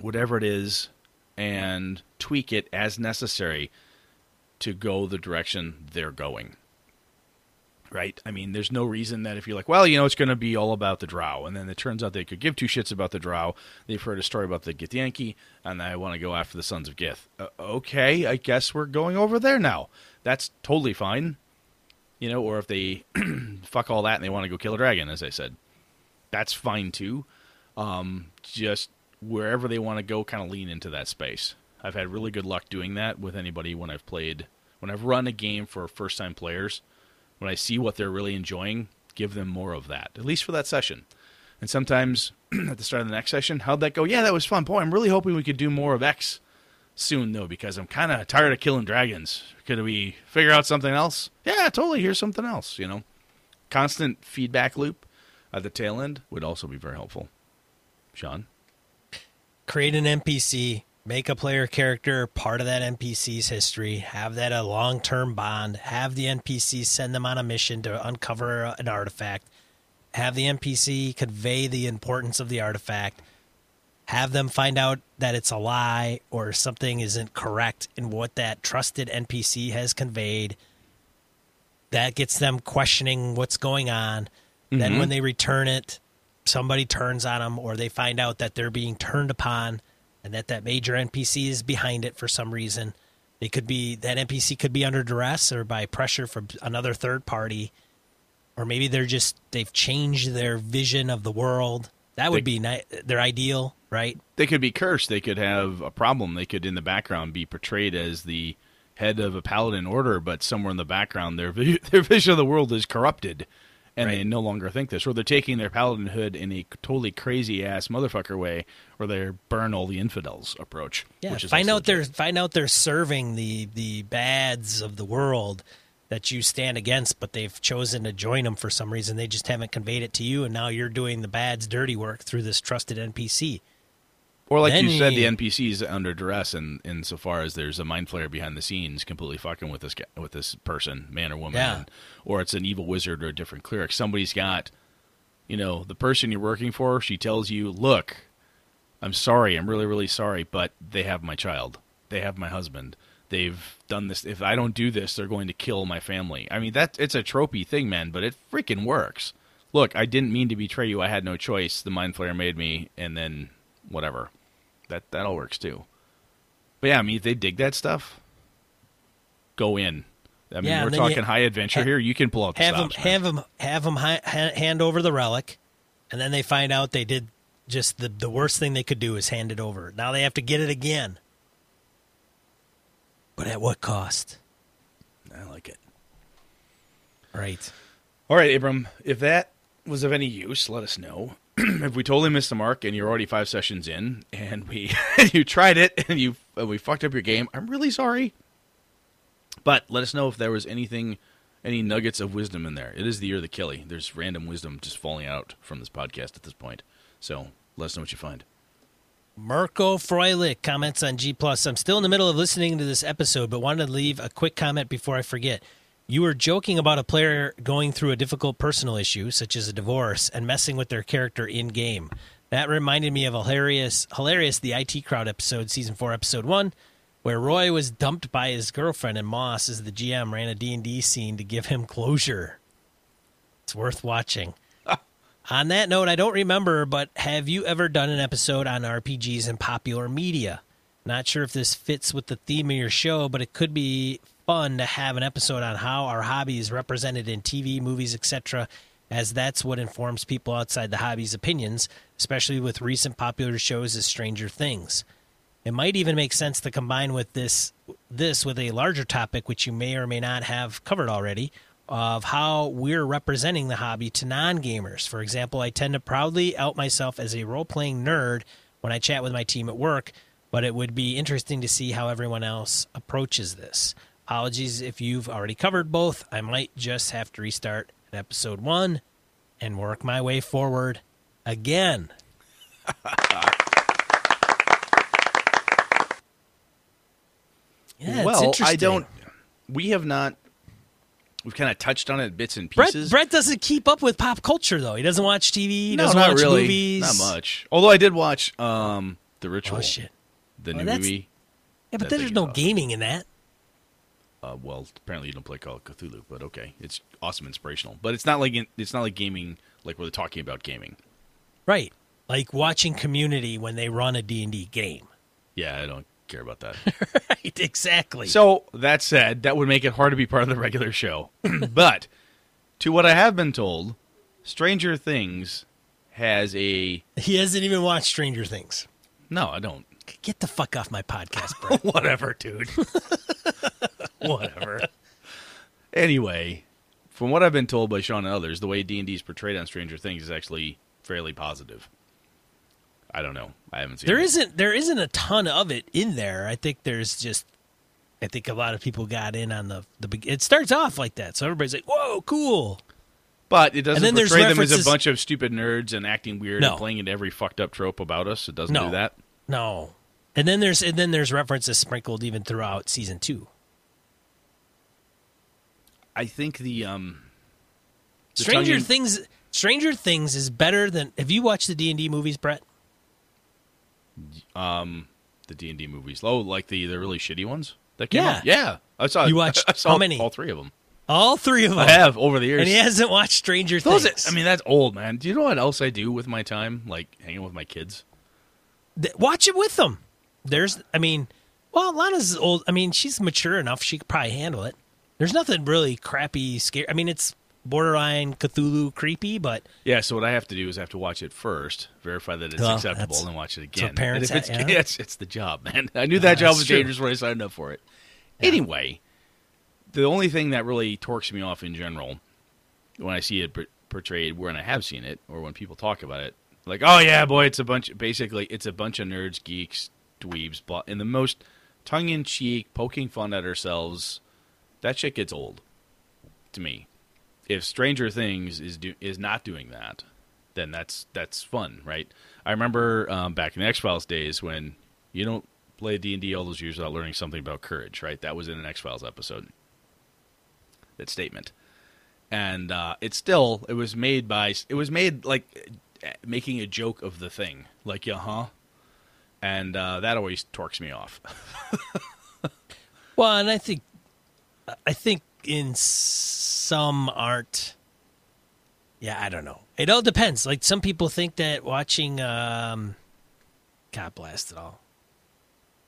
whatever it is, and tweak it as necessary to go the direction they're going right? I mean, there's no reason that if you're like, well, you know, it's going to be all about the drow, and then it turns out they could give two shits about the drow. They've heard a story about the Githyanki, and I want to go after the Sons of Gith. Uh, okay, I guess we're going over there now. That's totally fine. You know, or if they fuck all that and they want to go kill a dragon, as I said, that's fine too. Um, just wherever they want to go, kind of lean into that space. I've had really good luck doing that with anybody when I've played, when I've run a game for first time players when I see what they're really enjoying, give them more of that, at least for that session. And sometimes at the start of the next session, how'd that go? Yeah, that was fun. Boy, I'm really hoping we could do more of X soon, though, because I'm kind of tired of killing dragons. Could we figure out something else? Yeah, totally. Here's something else, you know? Constant feedback loop at the tail end would also be very helpful. Sean? Create an NPC make a player character part of that NPC's history, have that a long term bond, have the NPC send them on a mission to uncover an artifact, have the NPC convey the importance of the artifact, have them find out that it's a lie or something isn't correct in what that trusted NPC has conveyed. That gets them questioning what's going on. Then, mm-hmm. when they return it, somebody turns on them, or they find out that they're being turned upon, and that that major NPC is behind it for some reason. They could be that NPC could be under duress or by pressure from another third party, or maybe they're just they've changed their vision of the world. That would be ni- their ideal, right? They could be cursed. They could have a problem. They could, in the background, be portrayed as the head of a paladin order, but somewhere in the background, their their vision of the world is corrupted, and they no longer think this. Or they're taking their paladinhood in a totally crazy ass motherfucker way, or they burn all the infidels approach. Yeah, which is find out they're find out they're serving the the bads of the world that you stand against, but they've chosen to join them for some reason. They just haven't conveyed it to you, and now you're doing the bad's dirty work through this trusted NPC. Or like Then you said, the NPC is under duress, and in, insofar as there's a mind flayer behind the scenes, completely fucking with this guy, with this person, man or woman, Yeah. and- or it's an evil wizard or a different cleric. Somebody's got, you know, the person you're working for. She tells you, "Look, I'm sorry, I'm really, really sorry, but they have my child, they have my husband, they've done this. If I don't do this, they're going to kill my family." I mean, that it's a tropey thing, man, but it freaking works. Look, I didn't mean to betray you. I had no choice. The mind flayer made me, and then whatever. That that all works too. But yeah, I mean, if they dig that stuff, go in. I mean, Yeah, we're you- talking high adventure ha- here. You can pull out the Have them stops, man. have them have them hi- hand over the relic, and then they find out they did just the the worst thing they could do is hand it over. Now they have to get it again, but at what cost? I like it. Right. All right, Abram. If that was of any use, let us know. if we totally missed the mark and you're already five sessions in, and we you tried it and you and we fucked up your game, I'm really sorry. But let us know if there was anything, any nuggets of wisdom in there. It is the year of the Kelly. There's random wisdom just falling out from this podcast at this point. So let us know what you find. Mirko Freilich comments on G Plus. I'm still in the middle of listening to this episode, but wanted to leave a quick comment before I forget. You were joking about a player going through a difficult personal issue, such as a divorce, and messing with their character in game. That reminded me of hilarious, hilarious the IT Crowd episode, season four, episode one, where Roy was dumped by his girlfriend, and Moss, as the GM, ran a D and D scene to give him closure. It's worth watching. On that note, I don't remember, but have you ever done an episode on RPGs and popular media? Not sure if this fits with the theme of your show, but it could be fun to have an episode on how our hobby is represented in TV, movies, etc., as that's what informs people outside the hobby's opinions, especially with recent popular shows as Stranger Things. It might even make sense to combine with this this with a larger topic which you may or may not have covered already of how we're representing the hobby to non-gamers. For example, I tend to proudly out myself as a role-playing nerd when I chat with my team at work, but it would be interesting to see how everyone else approaches this. Apologies if you've already covered both. I might just have to restart at episode 1 and work my way forward again. Yeah, well, I don't. We have not. We've kind of touched on it bits and pieces. Brett doesn't keep up with pop culture though. He doesn't watch TV. He no, doesn't not watch really. movies. Not much. Although I did watch um, the Ritual, Oh shit! the Well, new movie. Yeah, but there's no awesome. gaming in that. Uh, well, apparently you don't play Call of Cthulhu, but okay, it's awesome, inspirational. But it's not like it's not like gaming, like we're talking about gaming. Right. Like watching Community when they run a D&D game. Yeah, I don't care about that. Right, exactly. so that said, that would make it hard to be part of the regular show. but to what I have been told, Stranger Things has a he hasn't even watched Stranger Things. no, I don't. Get the fuck off my podcast, bro. Whatever, dude. Whatever. Anyway, from what I've been told by Sean and others, the way D and D is portrayed on Stranger Things is actually fairly positive. I don't know. I haven't seen there it. isn't there isn't a ton of it in there. I think there's just I think a lot of people got in on the the it starts off like that. So everybody's like, "Whoa, cool." But it doesn't then there's portray them as a bunch of stupid nerds and acting weird No. and playing into every fucked up trope about us. It doesn't No. do that. No. And then there's and then there's references sprinkled even throughout season two. I think the um, the Stranger Things. Stranger Things is better than. Have you watched the D and D movies, Brett? Um, the D and D movies. Oh, like the the really shitty ones that came Yeah. out. Yeah, I saw. You watched- I saw how many? All three of them. All three of them. I have over the years. And he hasn't watched Stranger Those, Things. I mean, that's old, man. Do you know what else I do with my time? Like hanging with my kids. Watch it with them. There's, I mean, well, Lana's old. I mean, she's mature enough; she could probably handle it. There's nothing really crappy, scary. I mean, it's borderline Cthulhu creepy, but Yeah, so what I have to do is I have to watch it first, verify that it's Well, acceptable, and then watch it again. parents and if it's, ha- yeah. it's, it's the job, man. I knew that job was true. dangerous when I signed up for it. Anyway, the only thing that really torques me off in general when I see it portrayed, when I have seen it, or when people talk about it, like, oh yeah, boy, it's a bunch. Basically, it's a bunch of nerds, geeks, dweebs, blah, in the most tongue-in-cheek, poking fun at ourselves. That shit gets old to me. If Stranger Things is do, is not doing that, then that's that's fun, right? I remember um, back in the X Files days when you don't play D and D all those years without learning something about courage, right? That was in an X Files episode. That statement, and uh, it's still it was made by it was made like making a joke of the thing, like yeah, huh, and uh, that always torques me off. well, and I think, I think in some art, yeah, I don't know. It all depends. Like some people think that watching, um, God blast it all.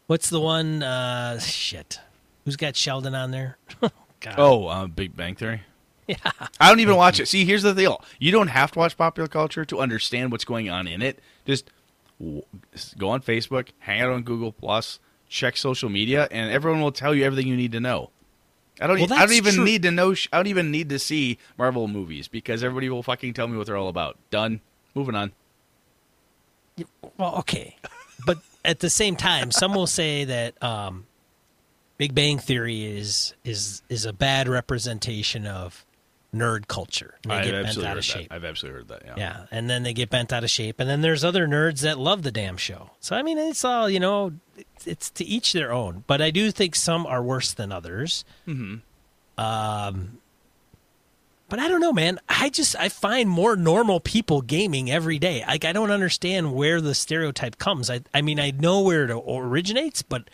What's the one? Uh, shit, who's got Sheldon on there? God. Oh, uh, Big Bang Theory. Yeah, I don't even watch it. See, here's the deal: you don't have to watch popular culture to understand what's going on in it. Just go on Facebook, hang out on Google Plus, check social media, and everyone will tell you everything you need to know. I don't. Well, e- I don't even true. need to know. Sh- I don't even need to see Marvel movies because everybody will fucking tell me what they're all about. Done. Moving on. Well, okay, but at the same time, some will say that um, Big Bang Theory is is is a bad representation of nerd culture. They I've get bent absolutely out heard of shape. that. I've absolutely heard that. Yeah. Yeah, and then they get bent out of shape, and then there's other nerds that love the damn show. So I mean, it's all you know. It's, it's to each their own. But I do think some are worse than others. Mm-hmm. Um, but I don't know, man. I just I find more normal people gaming every day. Like I don't understand where the stereotype comes. I I mean I know where it originates, but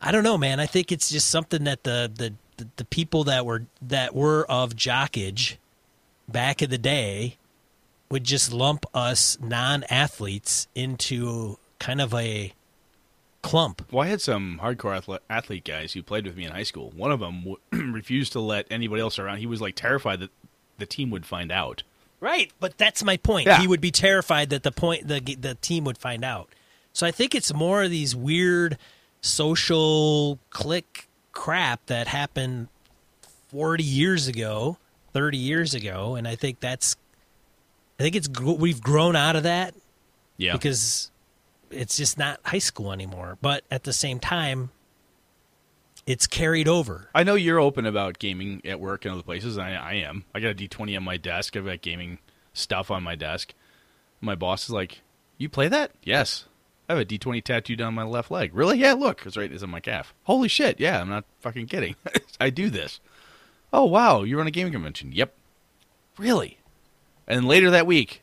I don't know, man. I think it's just something that the the the, the people that were that were of jockage back in the day would just lump us non-athletes into kind of a clump. Well, I had some hardcore athlete, guys who played with me in high school. One of them w- refused to let anybody else around. He was like terrified that the team would find out. Right, but that's my point. Yeah. He would be terrified that the point the the team would find out. So I think it's more of these weird social click crap that happened 40 years ago, 30 years ago, and I think that's I think it's we've grown out of that Yeah. because it's just not high school anymore. But at the same time, it's carried over. I know you're open about gaming at work and other places. I, I am. I got a D20 on my desk. I've got gaming stuff on my desk. My boss is like, "You play that?" Yes. I have a D20 tattooed on my left leg. Really? Yeah. Look, it's right. It's on my calf. Holy shit! Yeah, I'm not fucking kidding. I do this. Oh wow, you're on a gaming convention. Yep. Really? And later that week,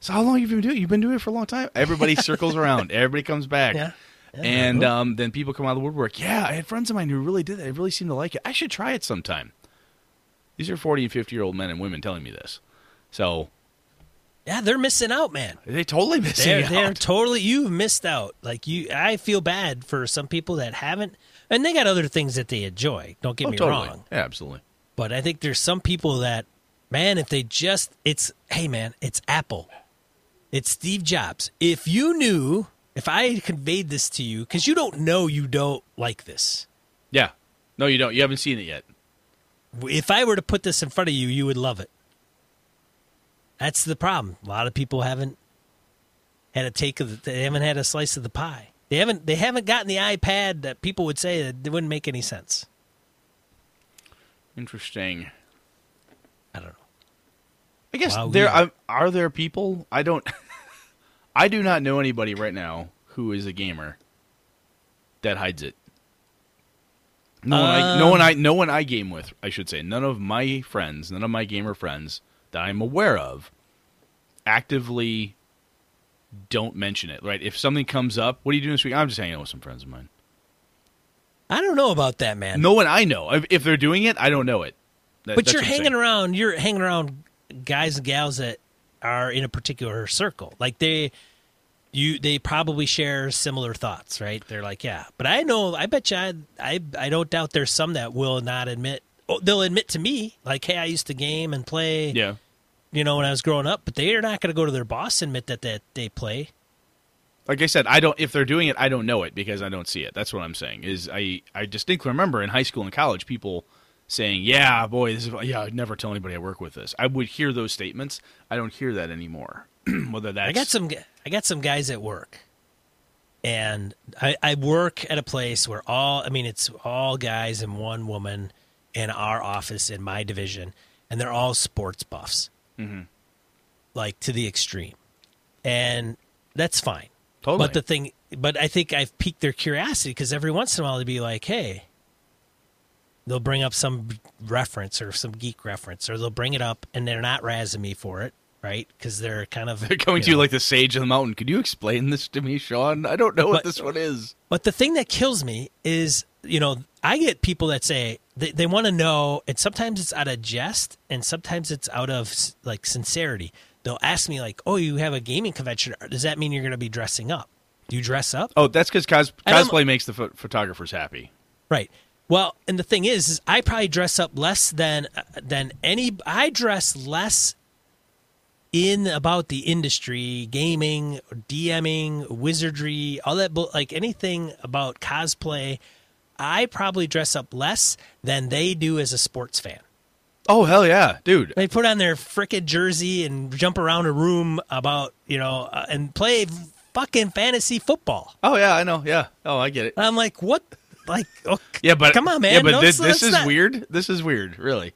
so how long have you been doing? it? You've been doing it for a long time. Everybody circles around. Everybody comes back. Yeah. Yeah. And um, then people come out of the woodwork. Yeah, I had friends of mine who really did that. They really seemed to like it. I should try it sometime. These are 40 and 50 year old men and women telling me this. So Yeah, they're missing out, man. they totally missing They're, out. they're totally you've missed out. Like you I feel bad for some people that haven't and they got other things that they enjoy. Don't get Oh, me totally. wrong. Yeah, absolutely. But I think there's some people that man, if they just it's hey man, it's Apple. It's Steve Jobs. If you knew if I conveyed this to you, because you don't know you don't like this. Yeah. No, you don't. You haven't seen it yet. If I were to put this in front of you, you would love it. That's the problem. A lot of people haven't had a take of the, they haven't had a slice of the pie. They haven't they haven't gotten the iPad that people would say that it wouldn't make any sense. Interesting. I don't know. I guess Wow, there yeah. are, are there people I don't I do not know anybody right now who is a gamer that hides it. No one, I, no one, I, um, no one I game with. I should say, none of my friends, none of my gamer friends that I'm aware of, actively don't mention it. Right? If something comes up, what are you doing this week? I'm just hanging out with some friends of mine. I don't know about that, man. No one I know. If, they're doing it, I don't know it. That- but you're hanging around. You're hanging around guys and gals that are in a particular circle. Like they, you, they probably share similar thoughts, right? They're like, yeah. But I know. I bet you. I, I, I don't doubt there's some that will not admit. They'll admit to me, like, hey, I used to game and play. Yeah. You know, when I was growing up, but they are not going to go to their boss and admit that that they play. like I said, I don't. If they're doing it, I don't know it because I don't see it. That's what I'm saying. Is I I distinctly remember in high school and college people saying, "Yeah, boy, this is yeah." I'd never tell anybody I work with this. I would hear those statements. I don't hear that anymore. Whether that's I got some. I got some guys at work, and I, I work at a place where all. I mean, it's all guys and one woman in our office in my division, and they're all sports buffs, mm-hmm. like to the extreme, and that's fine. totally. But the thing, but I think I've piqued their curiosity because every once in a while they'd be like, "Hey," they'll bring up some reference or some geek reference, or they'll bring it up, and they're not razzing me for it, right? Because they're kind of they're coming you to you like the sage of the mountain. Could you explain this to me, Sean? I don't know what this one is. But the thing that kills me is, you know, I get people that say they, they want to know, and sometimes it's out of jest, and sometimes it's out of like sincerity. They'll ask me like, "Oh, you have a gaming convention? Does that mean you're going to be dressing up? Do you dress up?" Oh, that's because cos- cosplay makes the pho- photographers happy. Right. Well, and the thing is, is I probably dress up less than uh, than any. I dress less in about the industry, gaming, DMing, wizardry, all that. Like anything about cosplay, I probably dress up less than they do as a sports fan. Oh hell yeah, dude! They put on their frickin' jersey and jump around a room about you know uh, and play fucking fantasy football. Oh yeah, I know. Yeah. Oh, I get it. I'm like, what? Like, oh, Yeah, but come on, man. Yeah, but No, this, this is not- weird. This is weird. Really.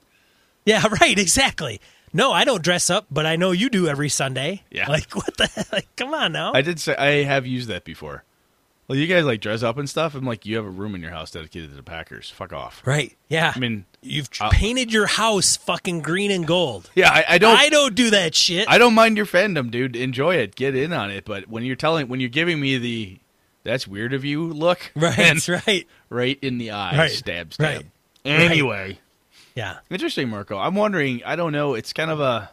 Yeah, right, exactly. No, I don't dress up, but I know you do every Sunday. Yeah. Like what the like come on now. I did say I have used that before. Well, you guys like dress up and stuff. I'm like, you have a room in your house dedicated to the Packers. Fuck off. right. Yeah. I mean, you've I'll- painted your house fucking green and gold. yeah, I, I don't. I don't do that shit. I don't mind your fandom, dude. Enjoy it. Get in on it. But when you're telling, when you're giving me the "that's weird of you" look, right, That's right. right in the eye, Right, stab, stab. right, Anyway, Yeah. interesting, Marco. I'm wondering. I don't know. It's kind of a.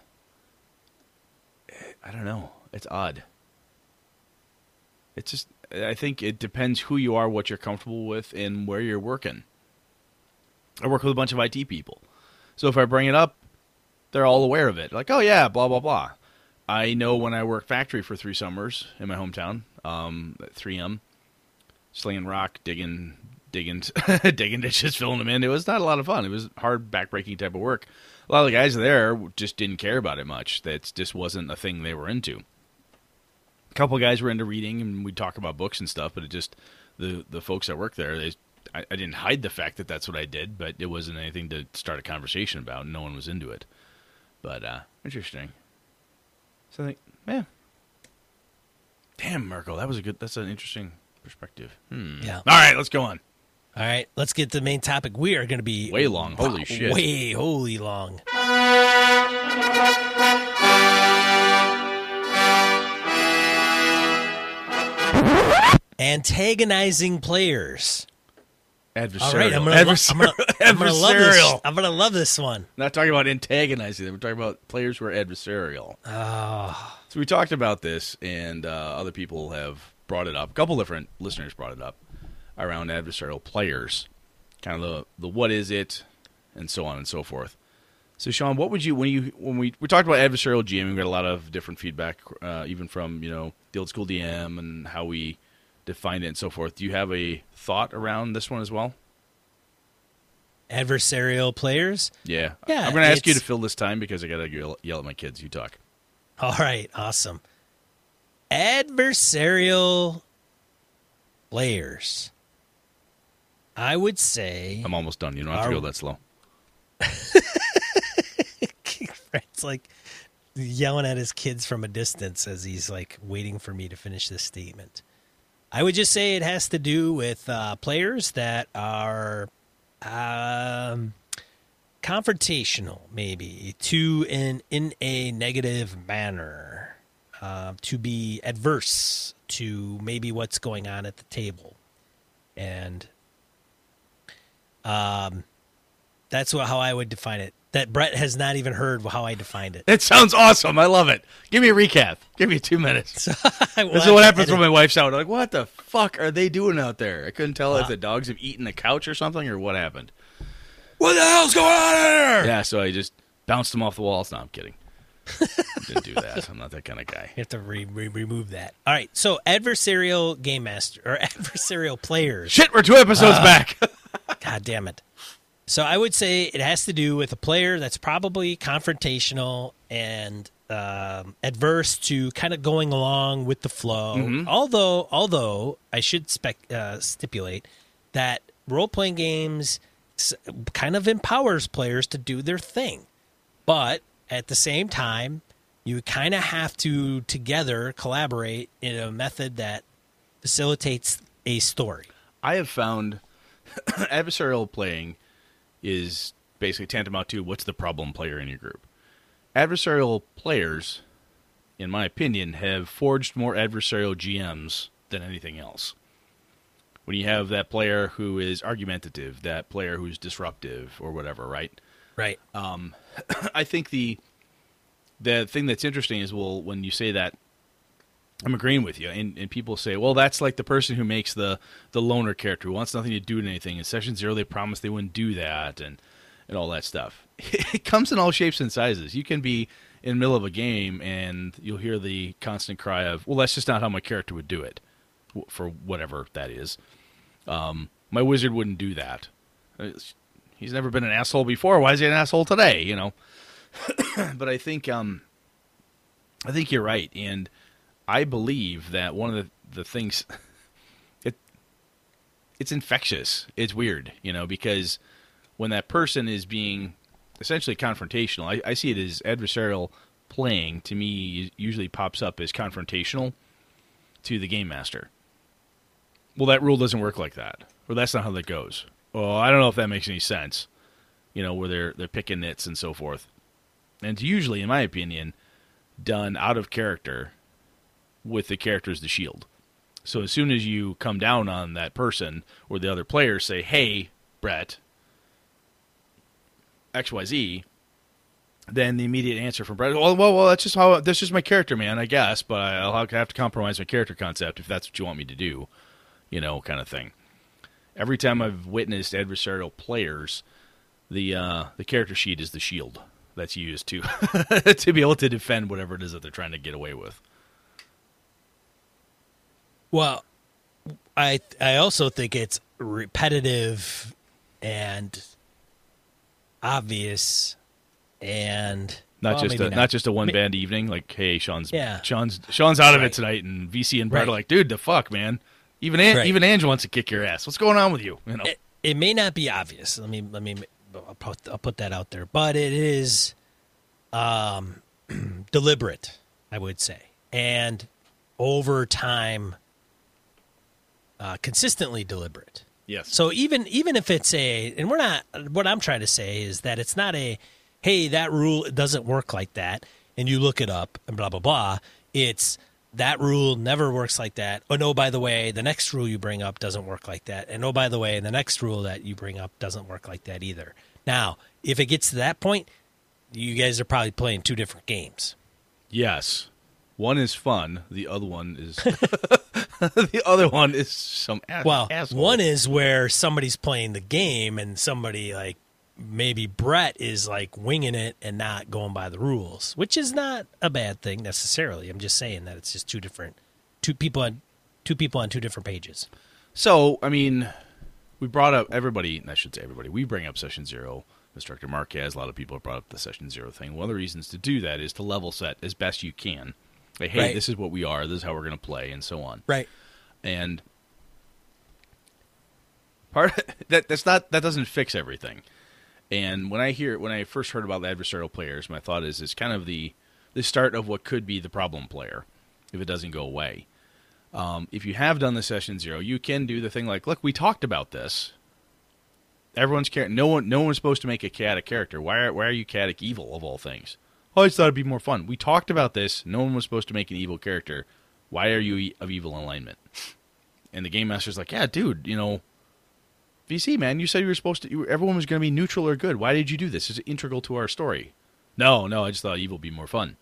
I don't know. It's odd. It's just. I think it depends who you are, what you're comfortable with, and where you're working. I work with a bunch of IT people, so if I bring it up, they're all aware of it. Like, oh yeah, blah blah blah. I know when I worked factory for three summers in my hometown, um, at 3M, slinging rock, digging, digging, digging ditches, filling them in. It was not a lot of fun. It was hard, backbreaking type of work. A lot of the guys there just didn't care about it much. That just wasn't a thing they were into. A couple guys were into reading, and we'd talk about books and stuff. But it just the the folks that worked there, they I, I didn't hide the fact that that's what I did, but it wasn't anything to start a conversation about. No one was into it. But uh, interesting. So I think, yeah. Damn, Merkel, that was a good. That's an interesting perspective. Hmm. Yeah. All right, let's go on. All right, let's get to the main topic. We are going to be Way long. Holy shit. Way holy long. Antagonizing players. Adversarial. All right, I'm gonna, lo- I'm gonna, I'm gonna love this. I'm gonna love this one. Not talking about antagonizing them. We're talking about players who are adversarial. Oh, So we talked about this, and uh, other people have brought it up. A couple different listeners brought it up around adversarial players, kind of the the what is it, and so on and so forth. So Sean, what would you when you when we we talked about adversarial GM? We got a lot of different feedback, uh, even from you know the old school DM and how we define it and so forth. Do you have a thought around this one as well? adversarial players. Yeah, Yeah, I'm going to ask you to fill this time because I got to yell, yell at my kids. You talk. All right, awesome. Adversarial players. I would say I'm almost done. You don't have to go that slow. it's like yelling at his kids from a distance as he's like waiting for me to finish this statement. I would just say it has to do with uh, players that are um, confrontational, maybe to in in a negative manner, uh, to be adverse to maybe what's going on at the table, and um, that's what, how I would define it. That Brett has not even heard how I defined it. It sounds awesome. I love it. Give me a recap. Give me two minutes. We'll This is what happens when my wife's out. I'm like, what the fuck are they doing out there? I couldn't tell if the dogs have eaten the couch or something or what happened. What the hell's going on here? Yeah, so I just bounced them off the walls. No, I'm kidding. Didn't do that. I'm not that kind of guy. You have to re- re- remove that. All right. So adversarial game master or adversarial players. Shit, we're two episodes uh, back. God damn it. So I would say it has to do with a player that's probably confrontational and um, adverse to kind of going along with the flow. Although, although I should spec, uh, stipulate that role playing games kind of empowers players to do their thing, but at the same time, you kind of have to together collaborate in a method that facilitates a story. I have found adversarial playing is basically tantamount to what's the problem player in your group. Adversarial players, in my opinion, have forged more adversarial GMs than anything else. When you have that player who is argumentative, that player who's disruptive, or whatever, right? Right. Um, I think the the thing that's interesting is well when you say that I'm agreeing with you. And, and people say well that's like the person who makes the the loner character who wants nothing to do with anything. In session zero they promised they wouldn't do that and and all that stuff. It comes in all shapes and sizes. You can be in the middle of a game and you'll hear the constant cry of well that's just not how my character would do it for whatever that is. Um, my wizard wouldn't do that. Uh, he's never been an asshole before. Why is he an asshole today? You know? But I think um, I think you're right, and I believe that one of the the things it it's infectious. It's weird, you know, because when that person is being essentially confrontational, I, I see it as adversarial playing. To me, usually pops up as confrontational to the game master. Well, that rule doesn't work like that, or that's not how that goes. Well, I don't know if that makes any sense. You know, where they're they're picking nits and so forth and it's usually, in my opinion, done out of character with the character as the shield. So as soon as you come down on that person or the other players say, "Hey, Brett, X Y Z," then the immediate answer from Brett, "Well, well, well, that's just how that's just my character, man. I guess, but I'll have to compromise my character concept if that's what you want me to do, you know, kind of thing." Every time I've witnessed adversarial players, the uh, the character sheet is the shield that's used to to be able to defend whatever it is that they're trying to get away with. Well, I I also think it's repetitive and obvious and Not well, just a, not. just a one band evening. Like, hey, Sean's Yeah. Sean's Sean's out of Right. it tonight, and VC and Brad Right. are like, dude, the fuck, man. Even An- Right. even Ange wants to kick your ass. What's going on with you? You know, it, it may not be obvious. Let me let me I'll put, I'll put that out there, but it is um, deliberate, I would say, and over time, uh, consistently deliberate. yes. So even even if it's a, and we're not, what I'm trying to say is that it's not a, hey, that rule doesn't work like that, and you look it up and blah blah blah. It's that rule never works like that. Oh no, by the way, the next rule you bring up doesn't work like that, and oh by the way, the next rule that you bring up doesn't work like that either. Now, if it gets to that point, you guys are probably playing two different games. yes. One is fun. The other one is the other one is some ass- Well, asshole. one is where somebody's playing the game and somebody like maybe Brett is like winging it and not going by the rules, which is not a bad thing necessarily. I'm just saying that it's just two different two people on two people on two different pages. So, I mean, we brought up everybody, and I should say everybody, we bring up session zero. Instructor Marquez, a lot of people have brought up the session zero thing. One of the reasons to do that is to level set as best you can. Like, hey, Right. this is what we are, this is how we're going to play, and so on. Right. And part that that's not that doesn't fix everything. And when I hear when I first heard about the adversarial players, my thought is it's kind of the the start of what could be the problem player if it doesn't go away. Um, if you have done the session zero, you can do the thing like, look, we talked about this. Everyone's char- no one, no one's supposed to make a chaotic character. Why are, why are you chaotic evil of all things? I just thought it'd be more fun. We talked about this. No one was supposed to make an evil character. Why are you of evil alignment? And the game master's like, yeah, dude, you know, VC man, you said you were supposed to. You, everyone was going to be neutral or good. Why did you do this? It's integral to our story. No, no, I just thought evil would be more fun.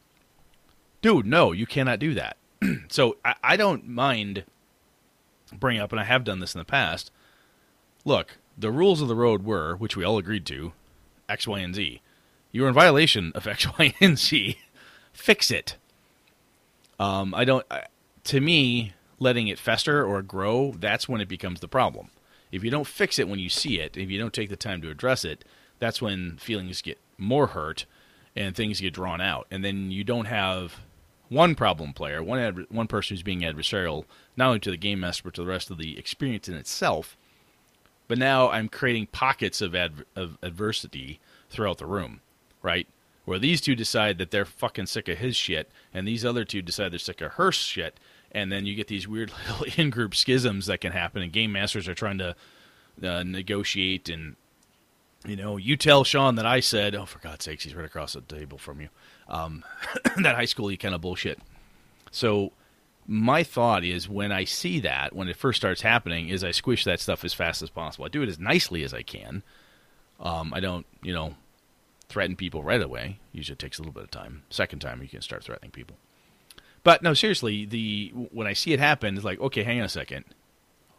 Dude, no, you cannot do that. so I, I don't mind bringing up, and I have done this in the past. Look, the rules of the road were, which we all agreed to, X, Y, and Z. You were in violation of X, Y, and Z. Fix it. Um, I don't. I, to me, letting it fester or grow, that's when it becomes the problem. If you don't fix it when you see it, if you don't take the time to address it, that's when feelings get more hurt and things get drawn out. And then you don't have one problem player, one adver- one person who's being adversarial, not only to the game master but to the rest of the experience in itself. But now I'm creating pockets of of adversity throughout the room, right? Where these two decide that they're fucking sick of his shit, and these other two decide they're sick of her shit, and then you get these weird little in-group schisms that can happen, and game masters are trying to uh, negotiate and you know, you tell Sean that I said, oh, for God's sakes, he's right across the table from you. Um, that high school kind of bullshit. So, my thought is when I see that, when it first starts happening, is I squish that stuff as fast as possible. I do it as nicely as I can. Um, I don't, you know, threaten people right away. Usually takes a little bit of time. Second time, you can start threatening people. But no, seriously, the when I see it happen, it's like, okay, hang on a second.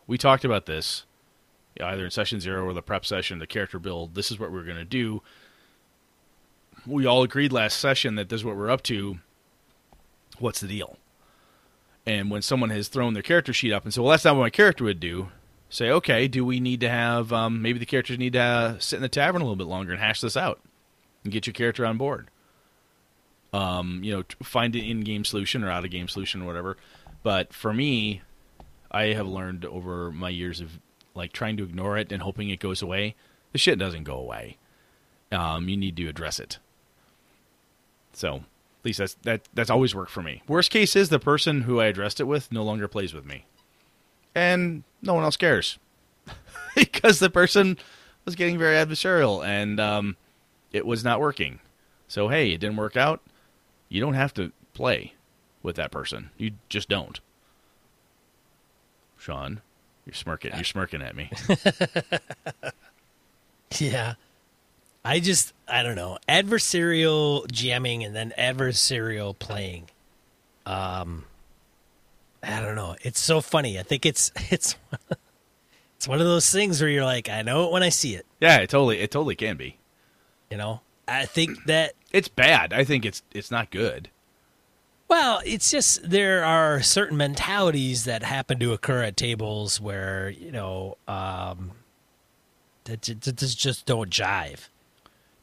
We talked about this either in session zero or the prep session, the character build. This is what we're going to do. We all agreed last session that this is what we're up to. What's the deal? And when someone has thrown their character sheet up and said, "Well, that's not what my character would do," say, "Okay, do we need to have um, maybe the characters need to uh, sit in the tavern a little bit longer and hash this out and get your character on board?" Um, you know, find an in-game solution or out-of-game solution or whatever. But for me, I have learned over my years of like trying to ignore it and hoping it goes away, the shit doesn't go away. Um, you need to address it. So at least that's that that's always worked for me. Worst case is the person who I addressed it with no longer plays with me, and no one else cares because the person was getting very adversarial and um, it was not working. So hey, it didn't work out. You don't have to play with that person. You just don't. Sean, you're smirking. You're smirking at me. Yeah. I just I don't know. Adversarial jamming and then adversarial playing. Um I don't know. It's so funny. I think it's it's it's one of those things where you're like, I know it when I see it, yeah, it totally, it totally can be. You know? I think that It's bad. I think it's it's not good. Well, it's just there are certain mentalities that happen to occur at tables where you know um, that, that that just don't jive.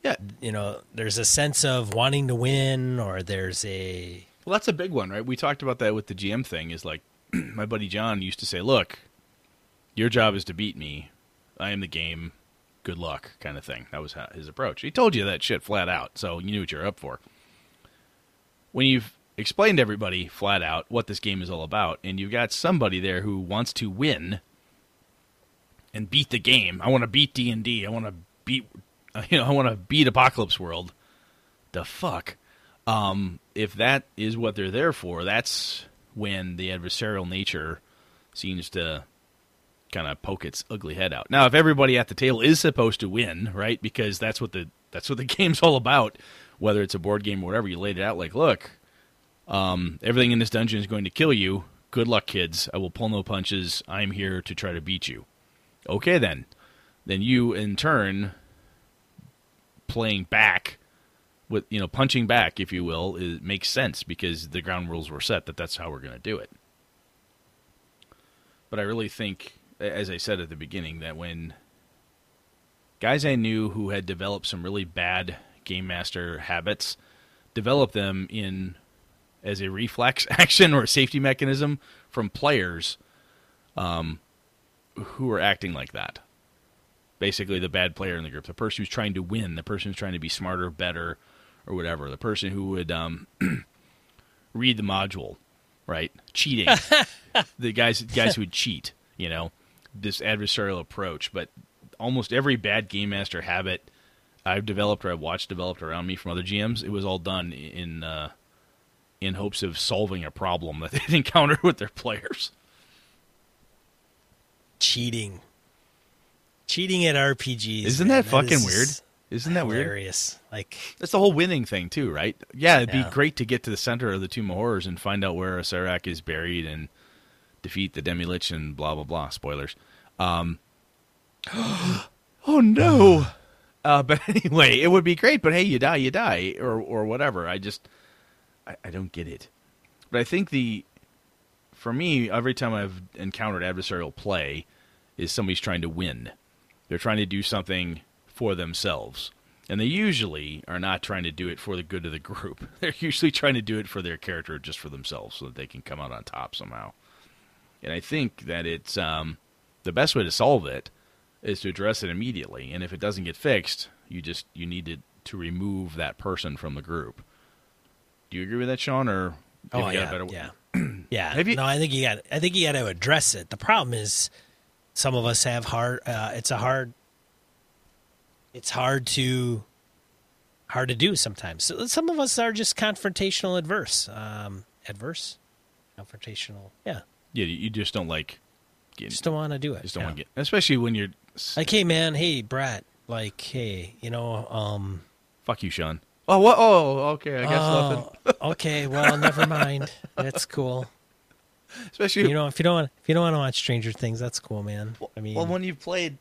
Yeah. You know, there's a sense of wanting to win, or there's a Well, that's a big one, right? We talked about that with the GM thing. Is like my buddy John used to say, "Look, your job is to beat me. I am the game. Good luck," kind of thing. That was his approach. He told you that shit flat out, so you knew what you're up for. When you've explained to everybody flat out what this game is all about, and you've got somebody there who wants to win and beat the game. I want to beat D and D. I want to beat, you know, I want to beat Apocalypse World. The fuck um, if that is what they're there for, that's when the adversarial nature seems to kind of poke its ugly head out. Now, if everybody at the table is supposed to win, right? Because that's what the that's what the game's all about. Whether it's a board game or whatever, you laid it out like, look, um, everything in this dungeon is going to kill you. Good luck, kids. I will pull no punches. I'm here to try to beat you. Okay, then. Then you, in turn, playing back with you know punching back, if you will, it makes sense because the ground rules were set that that's how we're going to do it. But I really think, as I said at the beginning, that when guys I knew who had developed some really bad game master habits, developed them in as a reflex action or a safety mechanism from players um, who are acting like that basically the bad player in the group, the person who's trying to win, the person who's trying to be smarter, better, or whatever, the person who would um, read the module right? Cheating. the guys guys who would cheat, you know, this adversarial approach. But almost every bad game master habit I've developed or I've watched developed around me from other GMs, it was all done in uh, in hopes of solving a problem that they'd encountered with their players. Cheating. Cheating at RPGs. Isn't man, that fucking is weird? Isn't that weird? hilarious. Like That's the whole winning thing too, right? Yeah, it'd Yeah. be great to get to the center of the Tomb of Horrors and find out where Acererak is buried and defeat the Demi-Lich and blah blah blah. Spoilers. Um, oh no. Uh, but anyway, it would be great. But hey, you die, you die, or or whatever. I just, I, I don't get it. But I think the, for me, every time I've encountered adversarial play, is somebody's trying to win. They're trying to do something for themselves. And they usually are not trying to do it for the good of the group. They're usually trying to do it for their character, just for themselves, so that they can come out on top somehow. And I think that it's um, the best way to solve it is to address it immediately. And if it doesn't get fixed, you just you need to, to remove that person from the group. Do you agree with that, Sean? Or Oh you got a yeah, better- yeah, yeah. You- No, I think you got. I think you got to address it. The problem is, some of us have hard. Uh, it's a hard. It's hard to. Hard to do sometimes. So some of us are just confrontational adverse. Um, adverse, confrontational. Yeah, Yeah, you just don't like. Getting, just don't want to do it. just don't yeah. want to get, especially when you're. Like, hey man, hey Brett. Like, hey, you know, um, Fuck you, Sean. Oh what? Oh, okay. I guess oh, nothing. okay, well, never mind. That's cool. Especially You know, if you don't want, if you don't want to watch Stranger Things, that's cool, man. I mean, well, when you've played,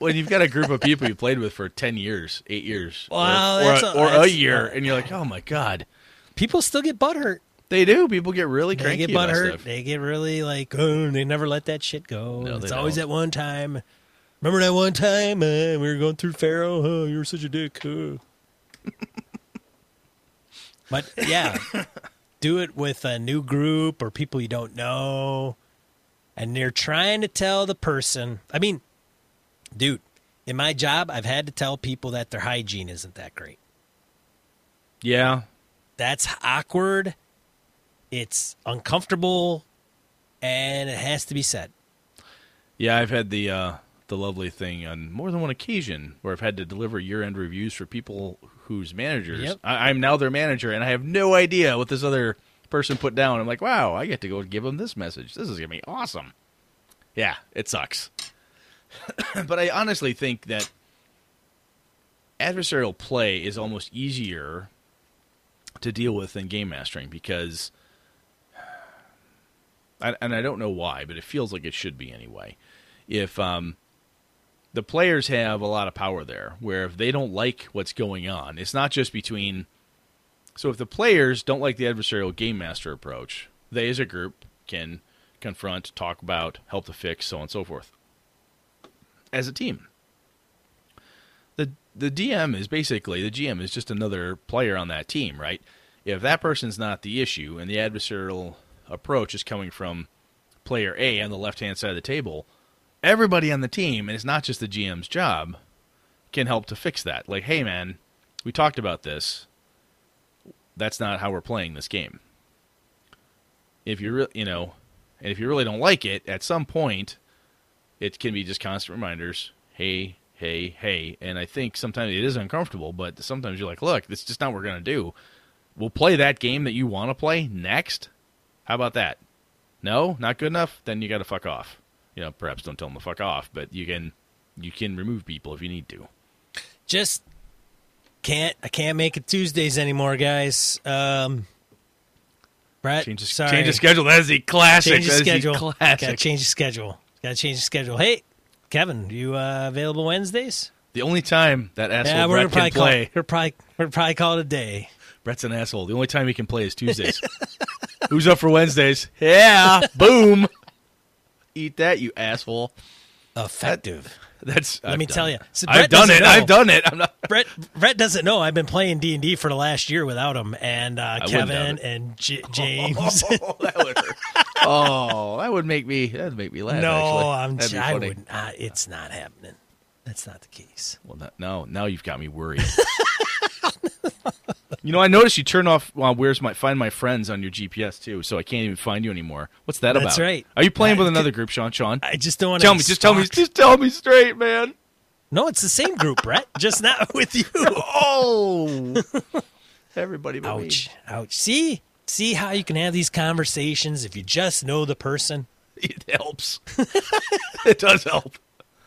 when you've got a group of people you played with for ten years, eight years, or- Well, or, that's a, a- or a year, and you're like, oh my god, people still get butthurt. They do. People get really They cranky get about butthurt. stuff. They get really like, oh, they never let that shit go. No, it's always don't. at one time. Remember that one time uh, we were going through Pharaoh? Oh, you were such a dick. huh." but yeah, do it with a new group or people you don't know, and they're trying to tell the person. I mean, dude, in my job, I've had to tell people that their hygiene isn't that great. Yeah, that's awkward. It's uncomfortable, and it has to be said. yeah. I've had the uh, the lovely thing on more than one occasion where I've had to deliver year end reviews for people whose managers. Yep. I, I'm now their manager, and I have no idea what this other person put down. I'm like, wow, I get to go give them this message. This is gonna be awesome. Yeah, it sucks. but I honestly think that adversarial play is almost easier to deal with than game mastering because, And I don't know why, but it feels like it should be anyway. If um, the players have a lot of power there, where if they don't like what's going on, it's not just between. So if the players don't like the adversarial game master approach, they as a group can confront, talk about, help to fix, so on and so forth. As a team. The the DM is basically the GM is just another player on that team, right? If that person's not the issue and the adversarial approach is coming from player A on the left hand side of the table, everybody on the team, and it's not just the GM's job, can help to fix that. Like, hey man, we talked about this. That's not how we're playing this game. If you re- you know, and if you really don't like it, at some point, it can be just constant reminders. Hey, hey, hey. And I think sometimes it is uncomfortable, but sometimes you're like, look, this is just not what we're gonna do. We'll play that game that you want to play next. How about that? No, not good enough. Then you got to fuck off. You know, perhaps don't tell them to fuck off, but you can you can remove people if you need to. Just can't. I can't make it Tuesdays anymore, guys. Um, Brett, Change the, sorry. change the schedule. That is the classic. Change the That is the schedule. Got to classic. change the schedule. Got to change the schedule. Hey, Kevin, you uh, available Wednesdays? The only time that asshole yeah, Brett can play, call. We're probably we're probably call it a day. Brett's an asshole. The only time he can play is Tuesdays. Who's up for Wednesdays? Yeah, boom. Eat that, you asshole. Effective. That's. Let I've me done tell it. you. So I've done it. know. I've done it. I'm not. Brett Brett doesn't know I've been playing D and D for the last year without him, and uh, Kevin and J- James. Oh, that would hurt. Oh, that would make me. That would make me laugh. no, actually. I'm. I wouldn't. Uh, it's not happening. That's not the case. Well, no, no, now you've got me worried. You know, I noticed you turn off uh, "Where's my Find My Friends" on your GPS too, so I can't even find you anymore. What's that That's about? right. Are you playing I- with another group, Sean? Sean, I just don't want to tell me, just tell me, just tell me straight, man. No, it's the same group, Brett. Just not with you. Oh, everybody, but me. Ouch! Ouch! See, see how you can have these conversations if you just know the person. It helps. it does help.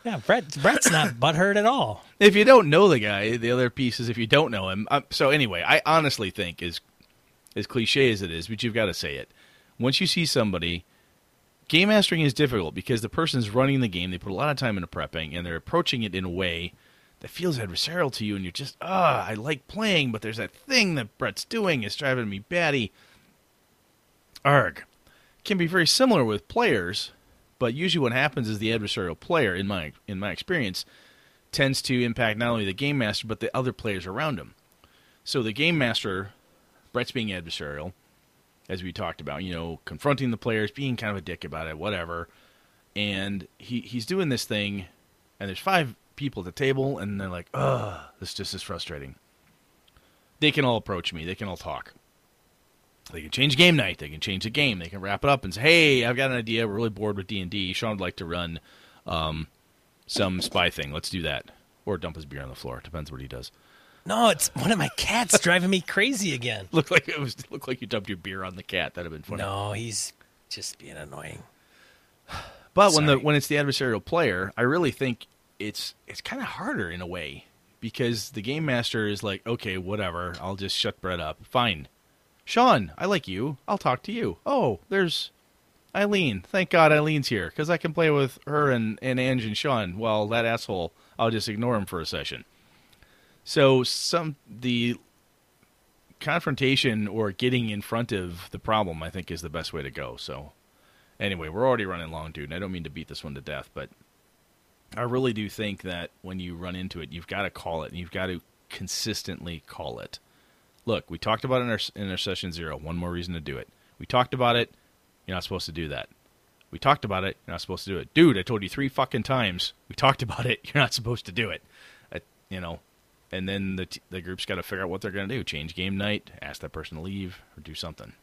Yeah, Brett. Brett's not butthurt at all. If you don't know the guy, the other piece is if you don't know him. Um, so anyway, I honestly think as as cliche as it is, but you've got to say it. Once you see somebody, game mastering is difficult because the person's running the game. They put a lot of time into prepping, and they're approaching it in a way that feels adversarial to you, and you're just ah, I like playing, but there's that thing that Brett's doing is driving me batty. Arg can be very similar with players, but usually what happens is the adversarial player, in my in my experience, tends to impact not only the game master but the other players around him. So the game master, Brett's being adversarial, as we talked about, you know, confronting the players, being kind of a dick about it, whatever. And he he's doing this thing, and there's five people at the table, and they're like, "Ugh, this just is frustrating." They can all approach me. They can all talk. They can change game night. They can change the game. They can wrap it up and say, "Hey, I've got an idea. We're really bored with D and D. Sean would like to run um, some spy thing. Let's do that." Or dump his beer on the floor. Depends what he does. No, it's one of my cats driving me crazy again. Looked like it was. Looked like you dumped your beer on the cat. That'd have been funny. No, he's just being annoying. But when the when it's the adversarial player, I really think it's it's kind of harder in a way because the game master is like, okay, whatever, I'll just shut Brett up. Fine, Sean, I like you. I'll talk to you. Oh, there's Eileen. Thank God Eileen's here because I can play with her and and Ange and Sean. Well, that asshole, I'll just ignore him for a session. So some the confrontation or getting in front of the problem, I think, is the best way to go. So Anyway, we're already running long, dude, and I don't mean to beat this one to death, but I really do think that when you run into it, you've got to call it, and you've got to consistently call it. Look, we talked about it in our, in our session zero. One more reason to do it. We talked about it. You're not supposed to do that. We talked about it. You're not supposed to do it. Dude, I told you three fucking times. We talked about it. You're not supposed to do it. I, you know, and then the, t- the group's got to figure out what they're going to do. Change game night, ask that person to leave, or do something.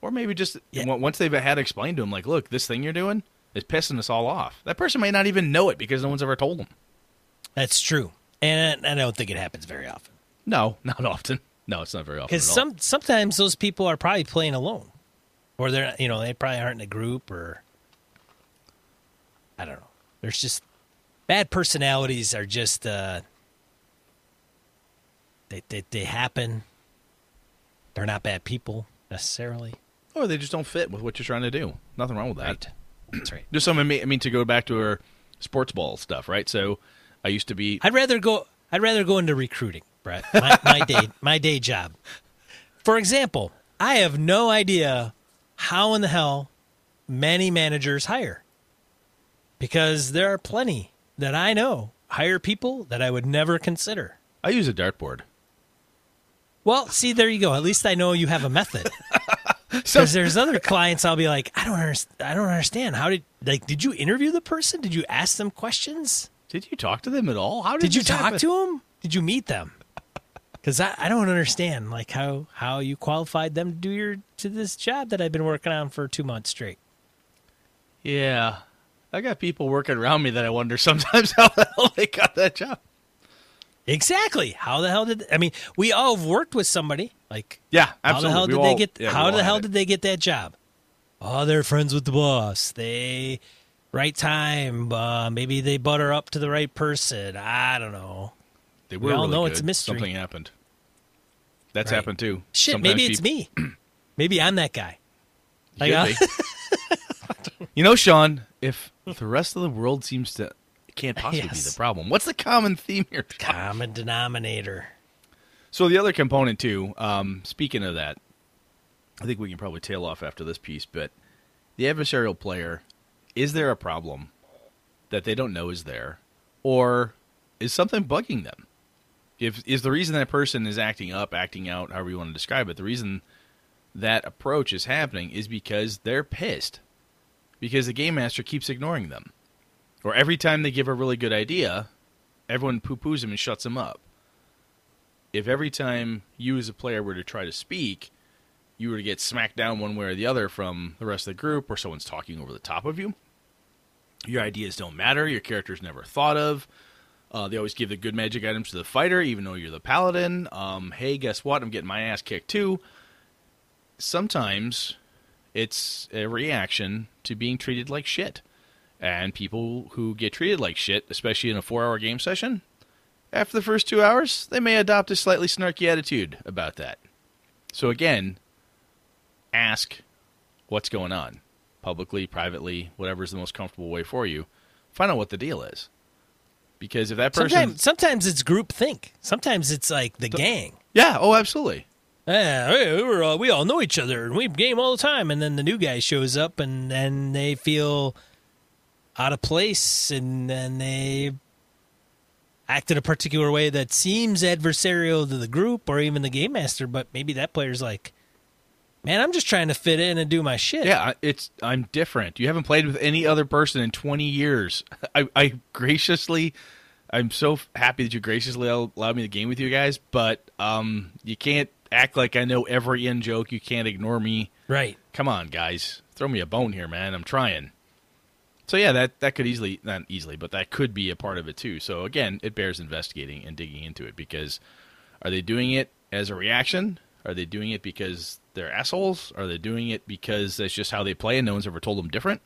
Or maybe just Yeah. once they've had explained to them, like, look, this thing you're doing is pissing us all off. That person may not even know it because no one's ever told them. That's true, and I don't think it happens very often. No, not often. No, it's not very often. Because some sometimes those people are probably playing alone, or they're you know they probably aren't in a group, or I don't know. There's just bad personalities are just uh, they, they they happen. They're not bad people necessarily. or they just don't fit with what you're trying to do. Nothing wrong with that. Right. That's right. Just some. I mean, I mean, to go back to our sports ball stuff, right? So, I used to be. I'd rather go. I'd rather go into recruiting, Brett. My, my day, my day job. For example, I have no idea how in the hell many managers hire, because there are plenty that I know hire people that I would never consider. I use a dartboard. Well, see, there you go. At least I know you have a method. So, Because there's other clients, I'll be like, I don't understand. I don't understand. How did like? Did you interview the person? Did you ask them questions? did you talk to them at all? How did, Did you talk happen? to them? Did you meet them? Because I, I don't understand like how how you qualified them to do your to this job that I've been working on for two months straight. Yeah, I got people working around me that I wonder sometimes how the hell they got that job. Exactly. How the hell did I mean? We all have worked with somebody. Like Yeah, Absolutely. how the hell did all- they get? yeah, how the hell it. did they get that job? Oh, they're friends with the boss. They right time. Uh, maybe they butter up to the right person. I don't know. They we were all really know good. it's a mystery. Something happened. That's Right. happened too. Shit, Sometimes maybe it's people- me. Maybe I'm that guy. You Like, be. you know, Sean, if the rest of the world seems to can't possibly be the problem. What's the common theme here? Common denominator. So the other component too. Um, speaking of that, I think we can probably tail off after this piece. But the adversarial player, is there a problem that they don't know is there, or is something bugging them? If is the reason that person is acting up, acting out, however you want to describe it, the reason that approach is happening is because they're pissed because the game master keeps ignoring them, or every time they give a really good idea, everyone poo poos him and shuts him up. if every time you as a player were to try to speak, you were to get smacked down one way or the other from the rest of the group, or someone's talking over the top of you, your ideas don't matter. Your character's never thought of. Uh, they always give the good magic items to the fighter, even though you're the paladin. Um, hey, guess what? I'm getting my ass kicked too. Sometimes it's a reaction to being treated like shit. And people who get treated like shit, especially in a four hour game session, after the first two hours, they may adopt a slightly snarky attitude about that. So, again, ask what's going on publicly, privately, whatever's the most comfortable way for you. Find out what the deal is. Because if that person. Sometimes, sometimes it's group think. Sometimes it's like the gang. Yeah, oh, absolutely. Yeah, we, we're all, we all know each other and we game all the time. And then the new guy shows up and then they feel out of place and then they act in a particular way that seems adversarial to the group or even the game master. But maybe that player's like, man, I'm just trying to fit in and do my shit. Yeah, it's I'm different. You haven't played with any other person in 20 years. I, I graciously, I'm so happy that you graciously allowed me to game with you guys. But um, you can't act like I know every in joke. You can't ignore me. Right. Come on, guys, throw me a bone here, man. I'm trying. So yeah, that that could easily not easily, but that could be a part of it too. So again, it bears investigating and digging into it because are they doing it as a reaction? Are they doing it because they're assholes? Are they doing it because that's just how they play and no one's ever told them different?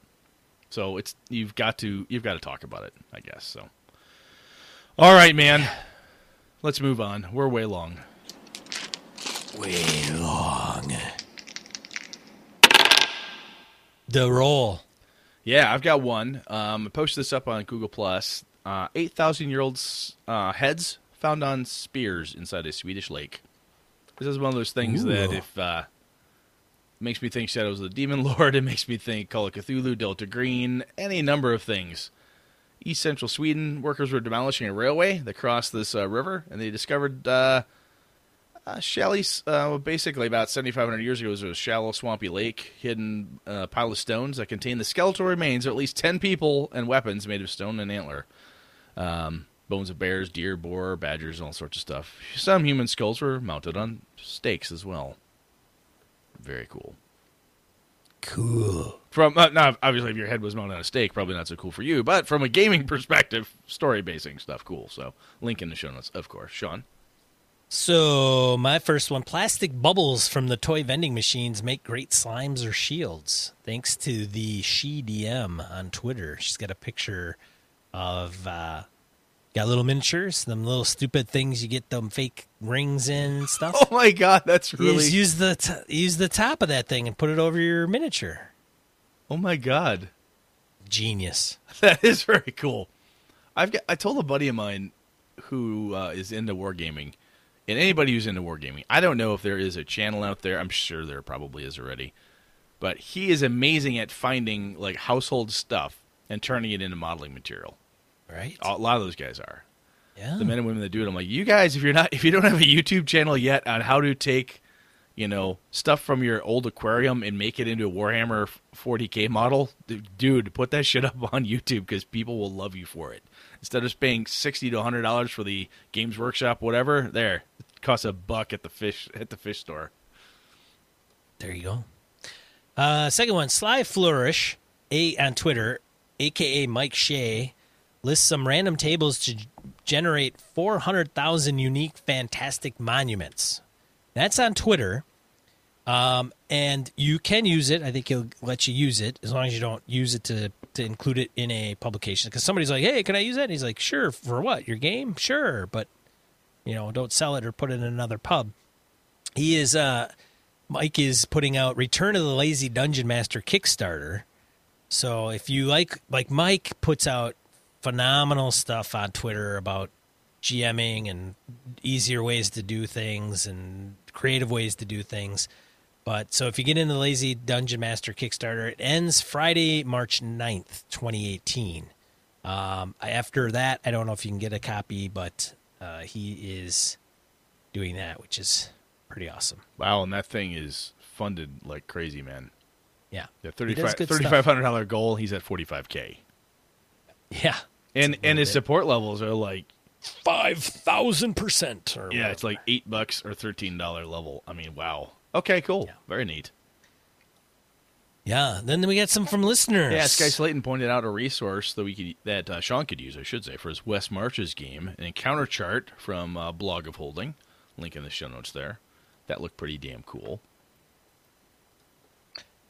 So it's you've got to you've got to talk about it, I guess. So All right, man. Let's move on. We're way long. Way long. The roll. Yeah, I've got one. Um, I posted this up on Google Plus. Uh, Eight thousand year old uh, heads found on spears inside a Swedish lake. This is one of those things Ooh. that if uh, makes me think Shadows of the Demon Lord, it makes me think Call of Cthulhu, Delta Green, any number of things. East Central Sweden, workers were demolishing a railway that crossed this uh, river, and they discovered uh, uh, shallow, uh, basically about 7,500 years ago, was a shallow, swampy lake, hidden uh, pile of stones that contained the skeletal remains of at least 10 people and weapons made of stone and antler. Um, bones of bears, deer, boar, badgers, and all sorts of stuff. Some human skulls were mounted on stakes as well. Very cool. Cool. From uh, now, obviously, if your head was mounted on a stake, probably not so cool for you. But from a gaming perspective, story basing stuff, cool. So, link in the show notes, of course. Sean. So my first one: plastic bubbles from the toy vending machines make great slimes or shields. Thanks to the she DM on Twitter, she's got a picture of uh, got little miniatures, them little stupid things you get them fake rings in and stuff. Oh my god, that's You really. just use the t- use the top of that thing and put it over your miniature. oh my god. Genius. That is very cool. I've got. I told a buddy of mine who uh, is into wargaming, and anybody who's into wargaming, I don't know if there is a channel out there. I'm sure there probably is already, but he is amazing at finding like household stuff and turning it into modeling material. Right? A lot of those guys are yeah. the men and women that do it. I'm like, you guys, if you're not, if you don't have a YouTube channel yet on how to take, you know, stuff from your old aquarium and make it into a Warhammer 40k model, dude, put that shit up on YouTube because people will love you for it. Instead of paying sixty to hundred dollars for the Games Workshop, whatever, there it costs a buck at the fish at the fish store. There you go. Uh, second one, Sly Flourish, a on Twitter, aka Mike Shea, lists some random tables to generate 400,000 unique fantastic monuments. That's on Twitter. Um, and you can use it. I think he'll let you use it as long as you don't use it to, to include it in a publication. Because somebody's like, hey, can I use that? And he's like, sure. For what? Your game? Sure. But, you know, don't sell it or put it in another pub. He is, uh, Mike is putting out Return of the Lazy Dungeon Master Kickstarter. So if you like, like Mike puts out phenomenal stuff on Twitter about GMing and easier ways to do things and creative ways to do things. But so if you get into the Lazy Dungeon Master Kickstarter, it ends Friday, March 9th, 2018. Um, after that, I don't know if you can get a copy, but uh, he is doing that, which is pretty awesome. Wow, and that thing is funded like crazy, man. Yeah. The He does good stuff. thirty five hundred dollar goal, he's at forty five k. Yeah. and and his bit. support levels are like five thousand percent. Yeah, it's like eight bucks or thirteen dollar level. I mean, wow. Okay, cool. Yeah. Very neat. Yeah. Then we got some from listeners. Yeah, Sky Slayton pointed out a resource that we could that uh, Sean could use, I should say, for his West Marches game, an encounter chart from uh, Blog of Holding. Link in the show notes there. That looked pretty damn cool.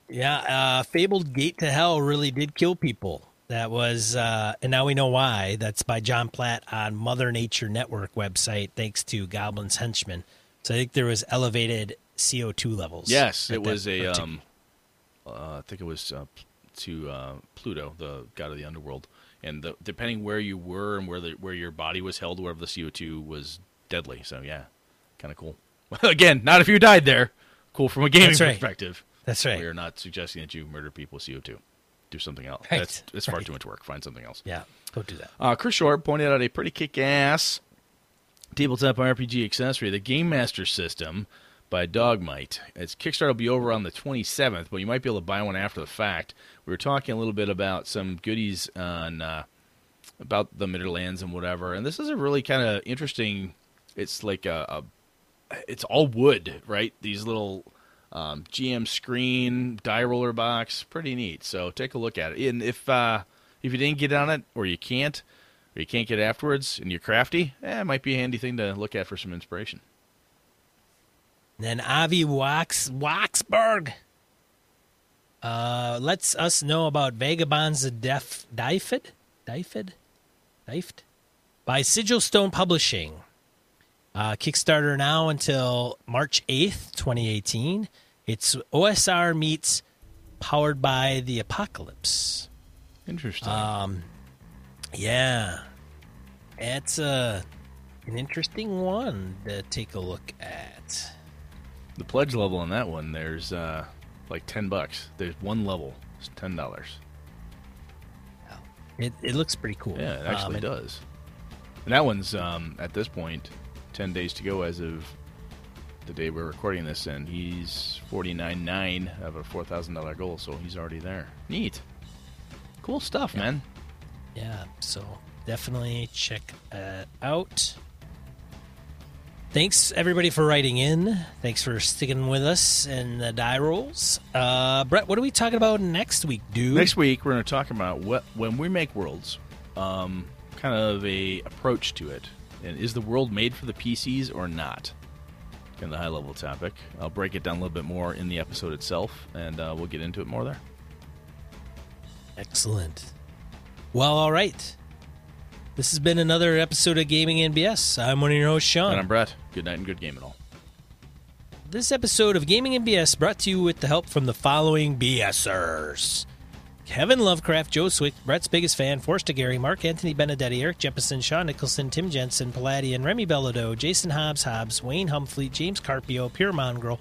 Yeah, uh, Fabled Gate to Hell really did kill people. That was, uh, and now we know why. That's by John Platt on Mother Nature Network website, thanks to Goblin's Henchman. So I think there was elevated CO2 levels. Yes, it was a. Um, uh, I think it was uh, to uh, Pluto, the god of the underworld, and the, depending where you were and where the where your body was held, wherever the CO two was deadly. So yeah, kind of cool. Again, not if you died there. Cool from a gaming That's right. perspective. That's right. We are not suggesting that you murder people with CO two. Do something else. Right, That's it's far right. too much work. Find something else. Yeah, don't do that. Uh, Chris Short pointed out a pretty kick-ass tabletop RPG accessory, the Game Master system by Dogmight. Its Kickstarter will be over on the 27th, but you might be able to buy one after the fact. We were talking a little bit about some goodies on uh, about the Midlands and whatever, and this is a really kind of interesting. It's like a, a, it's all wood, right? These little um, GM screen die roller box, pretty neat. So take a look at it. And if uh, if you didn't get on it, or you can't, or you can't get it afterwards, and you're crafty, eh, it might be a handy thing to look at for some inspiration. Then Avi Wax Waxberg uh, lets us know about Vagabonds of Def Dyfed Dyfed Dyfed by Sigil Stone Publishing. Uh, Kickstarter now until March eighth, twenty eighteen. It's OSR meets powered by the apocalypse. Interesting. Um, yeah, it's a an interesting one to take a look at. the pledge level on that one, there's uh, like ten bucks. There's one level, it's ten dollars. It it looks pretty cool. Yeah, it actually Um, does. And that one's um, at this point ten days to go as of the day we're recording this, and he's forty nine nine of a four thousand dollar goal, so he's already there. Neat, cool stuff, man. Yeah, so definitely check uh, out. Thanks everybody for writing in. Thanks for sticking with us in the die rolls. Uh, Brett, what are we talking about next week, dude? Next week we're going to talk about what when we make worlds, um, kind of a approach to it, and is the world made for the PCs or not? Kind of the high level topic. I'll break it down a little bit more in the episode itself, and uh, we'll get into it more there. Excellent. Well, all right. This has been another episode of Gaming NBS. I'm one of your hosts, Sean. And I'm Brett. Good night and good game and all. This episode of Gaming NBS brought to you with the help from the following BSers. Kevin Lovecraft, Joe Swick, Brett's biggest fan, Forster Gary, Mark Anthony Benedetti, Eric Jeppeson, Sean Nicholson, Tim Jensen, Palladian, Remy Bellado, Jason Hobbs Hobbs, Wayne Humfleet, James Carpio, Pure Mongrel,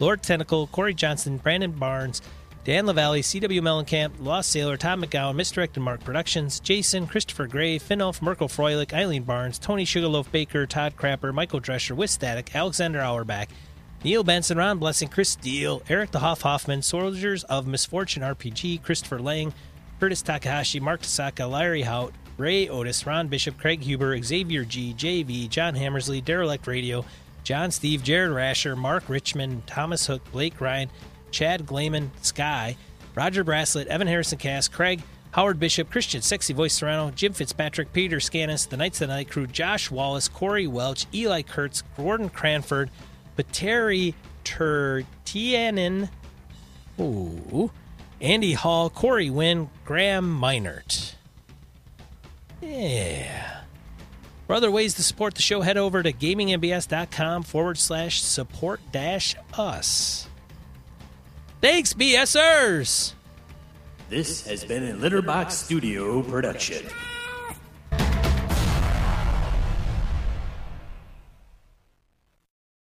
Lord Tentacle, Corey Johnson, Brandon Barnes, Dan LaValle, CW Mellencamp, Lost Sailor, Tom McGowan, Misdirected Mark Productions, Jason, Christopher Gray, Finolf, Merkel Froelich, Eileen Barnes, Tony Sugarloaf Baker, Todd Crapper, Michael Drescher, With Static, Alexander Auerbach, Neil Benson, Ron Blessing, Chris Steele, Eric the Hoff Hoffman, Soldiers of Misfortune RPG, Christopher Lang, Curtis Takahashi, Mark Tasaka, Larry Hout, Ray Otis, Ron Bishop, Craig Huber, Xavier G, JV, John Hammersley, Derelict Radio, John Steve, Jared Rasher, Mark Richmond, Thomas Hook, Blake Ryan, Chad Glayman, Sky, Roger Braslett, Evan Harrison Cass, Craig, Howard Bishop, Kristian Sexy Voice Serrano, Jim Fitzpatrick, Peter Scanis, The Knights of the Night Crew, Josh Wallace, Corey Welch, Eli Kurtz, Gordon Cranford, Pateri Tertianen, ooh, Andy Hall, Corey Wynn, Graham Meinert. Yeah. For other ways to support the show, head over to gamingnbs.com forward slash support dash us. Thanks, BSers! This has been a Litterbox Studio production.